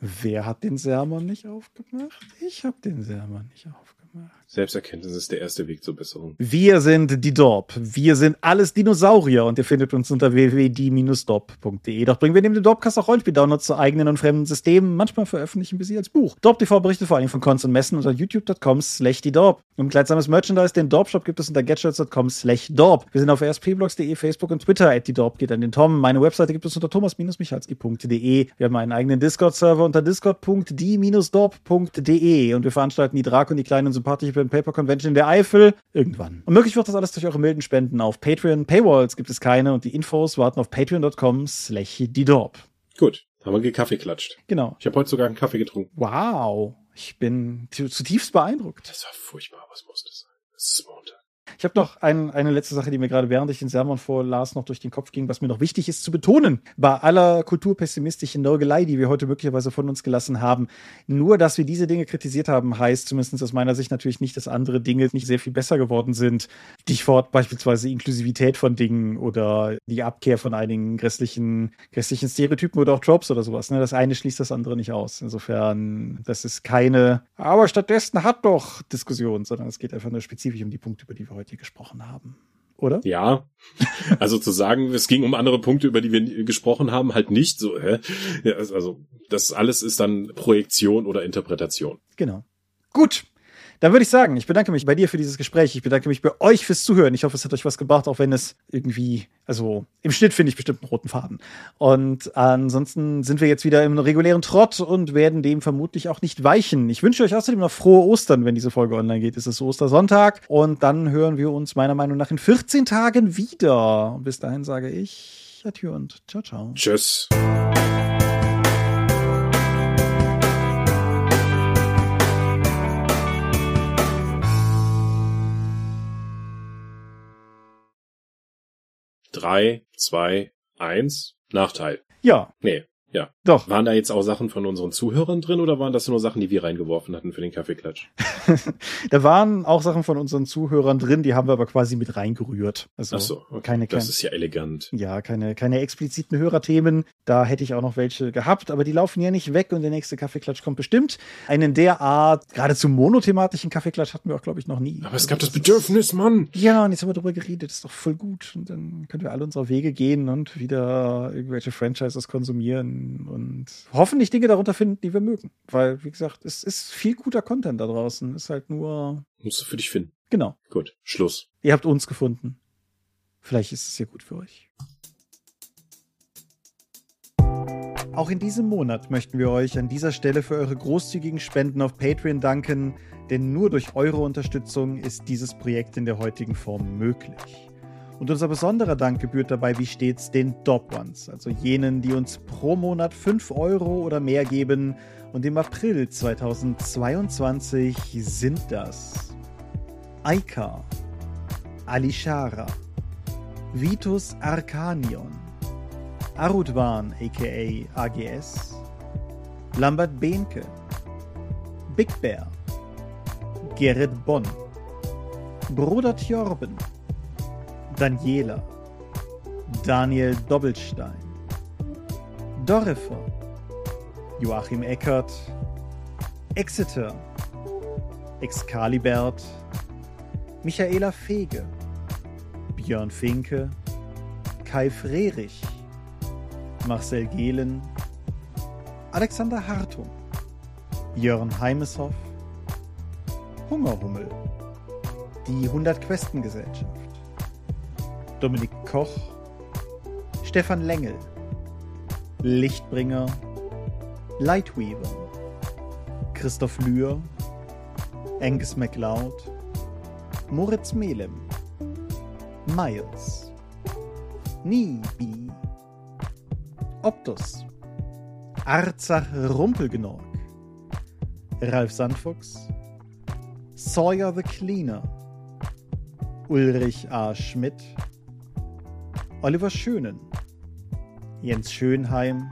Wer hat den Sermon nicht aufgemacht? Ich habe den Sermon nicht aufgemacht. Selbsterkenntnis ist der erste Weg zur Besserung. Wir sind die Dorp. Wir sind alles Dinosaurier und ihr findet uns unter www.die-dorp.de. Doch bringen wir neben dem Dorpcast auch Rollenspiel-Downloads zu eigenen und fremden Systemen. Manchmal veröffentlichen wir sie als Buch. Dorp TV berichtet vor allem von Cons und Messen unter youtube.com slash die Dorp. Und kleidsames Merchandise, den Dorp-Shop gibt es unter getshirts.com slash Dorp. Wir sind auf rspblogs.de, Facebook und Twitter. At die Dorp geht an den Tom. Meine Webseite gibt es unter thomas-michalski.de. Wir haben einen eigenen Discord-Server unter discord.die-dorp.de und wir veranstalten die Drake und die kleinen sympathische Pen Paper Convention in der Eifel irgendwann. Und möglich wird das alles durch eure milden Spenden auf Patreon. Paywalls gibt es keine und die Infos warten auf patreon.com slash die Dorp. Gut, haben wir Kaffee klatscht. Genau. Ich habe heute sogar einen Kaffee getrunken. Wow, ich bin zutiefst beeindruckt. Das war furchtbar, was musste sein. Es ist. Ich habe noch ein, eine letzte Sache, die mir gerade während ich den Sermon vorlas, noch durch den Kopf ging, was mir noch wichtig ist zu betonen. Bei aller kulturpessimistischen Nörgelei, die wir heute möglicherweise von uns gelassen haben, nur, dass wir diese Dinge kritisiert haben, heißt zumindest aus meiner Sicht natürlich nicht, dass andere Dinge nicht sehr viel besser geworden sind. Stichwort beispielsweise Inklusivität von Dingen oder die Abkehr von einigen grässlichen, grässlichen Stereotypen oder auch Tropes oder sowas. Ne? Das eine schließt das andere nicht aus. Insofern, das ist keine, aber stattdessen hat doch Diskussion, sondern es geht einfach nur spezifisch um die Punkte, über die wir heute hier gesprochen haben. Oder? Ja. Also zu sagen, es ging um andere Punkte, über die wir gesprochen haben, halt nicht so. Hä? Also das alles ist dann Projektion oder Interpretation. Genau. Gut. Dann würde ich sagen, ich bedanke mich bei dir für dieses Gespräch. Ich bedanke mich bei euch fürs Zuhören. Ich hoffe, es hat euch was gebracht, auch wenn es irgendwie, also im Schnitt finde ich bestimmt einen roten Faden. Und ansonsten sind wir jetzt wieder im regulären Trott und werden dem vermutlich auch nicht weichen. Ich wünsche euch außerdem noch frohe Ostern, wenn diese Folge online geht. Es ist Ostersonntag und dann hören wir uns meiner Meinung nach in 14 Tagen wieder. Bis dahin sage ich Adieu und ciao, ciao. Tschüss. Drei, zwei, eins, Nachteil. Ja. Nee, ja. Doch. Waren da jetzt auch Sachen von unseren Zuhörern drin oder waren das nur Sachen, die wir reingeworfen hatten für den Kaffeeklatsch? [laughs] da waren auch Sachen von unseren Zuhörern drin, die haben wir aber quasi mit reingerührt. Also Ach so, okay. keine, das ist ja elegant. Ja, keine, keine expliziten Hörerthemen. Da hätte ich auch noch welche gehabt, aber die laufen ja nicht weg und der nächste Kaffeeklatsch kommt bestimmt. Einen der Art, geradezu monothematischen Kaffeeklatsch hatten wir auch, glaube ich, noch nie. Aber es gab das Bedürfnis, Mann. Ja, und jetzt haben wir darüber geredet, das ist doch voll gut. Und dann können wir alle unsere Wege gehen und wieder irgendwelche Franchises konsumieren und hoffentlich Dinge darunter finden, die wir mögen. Weil, wie gesagt, es ist viel guter Content da draußen. Ist halt nur. Musst du für dich finden. Genau. Gut. Schluss. Ihr habt uns gefunden. Vielleicht ist es ja gut für euch. Auch in diesem Monat möchten wir euch an dieser Stelle für eure großzügigen Spenden auf Patreon danken, denn nur durch eure Unterstützung ist dieses Projekt in der heutigen Form möglich. Und unser besonderer Dank gebührt dabei wie stets den Dop Ones, also jenen, die uns pro Monat 5 Euro oder mehr geben. Und im April 2022 sind das Aika, Alishara, Vitus Arcanion, Arudwan aka AGS, Lambert Behnke, Big Bear, Gerrit Bonn, Bruder Tjorben, Daniela, Daniel Doppelstein, Dorifer, Joachim Eckert, Exeter, Excalibert, Michaela Fege, Björn Finke, Kai Frerich, Marcel Gehlen, Alexander Hartung, Jörn Heimeshoff, Hungerhummel, die 100 Questen Gesellschaft, Dominik Koch, Stefan Lengel, Lichtbringer, Lightweaver, Christoph Lühr, Angus MacLeod, Moritz Melem, Miles, Nibi, Optus, Arzach Rumpelgenorg, Ralf Sandfuchs, Sawyer the Cleaner, Ulrich A. Schmidt, Oliver Schönen, Jens Schönheim,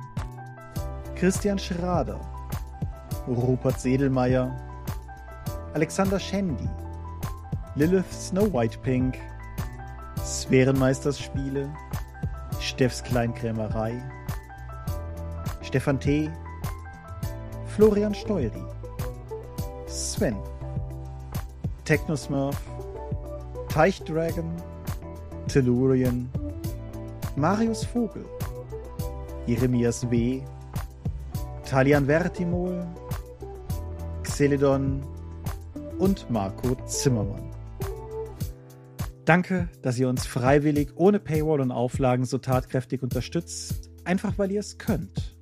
Christian Schrader, Rupert Sedelmeier, Alexander Schendi, Lilith Snow White Pink, Sphärenmeisterspiele, Steffs Kleinkrämerei, Stefan T., Florian Steury, Sven, Technosmurf, Teichdragon, Tellurian, Marius Vogel, Jeremias W., Talian Vertimol, Xeledon und Marco Zimmermann. Danke, dass ihr uns freiwillig ohne Paywall und Auflagen so tatkräftig unterstützt, einfach weil ihr es könnt.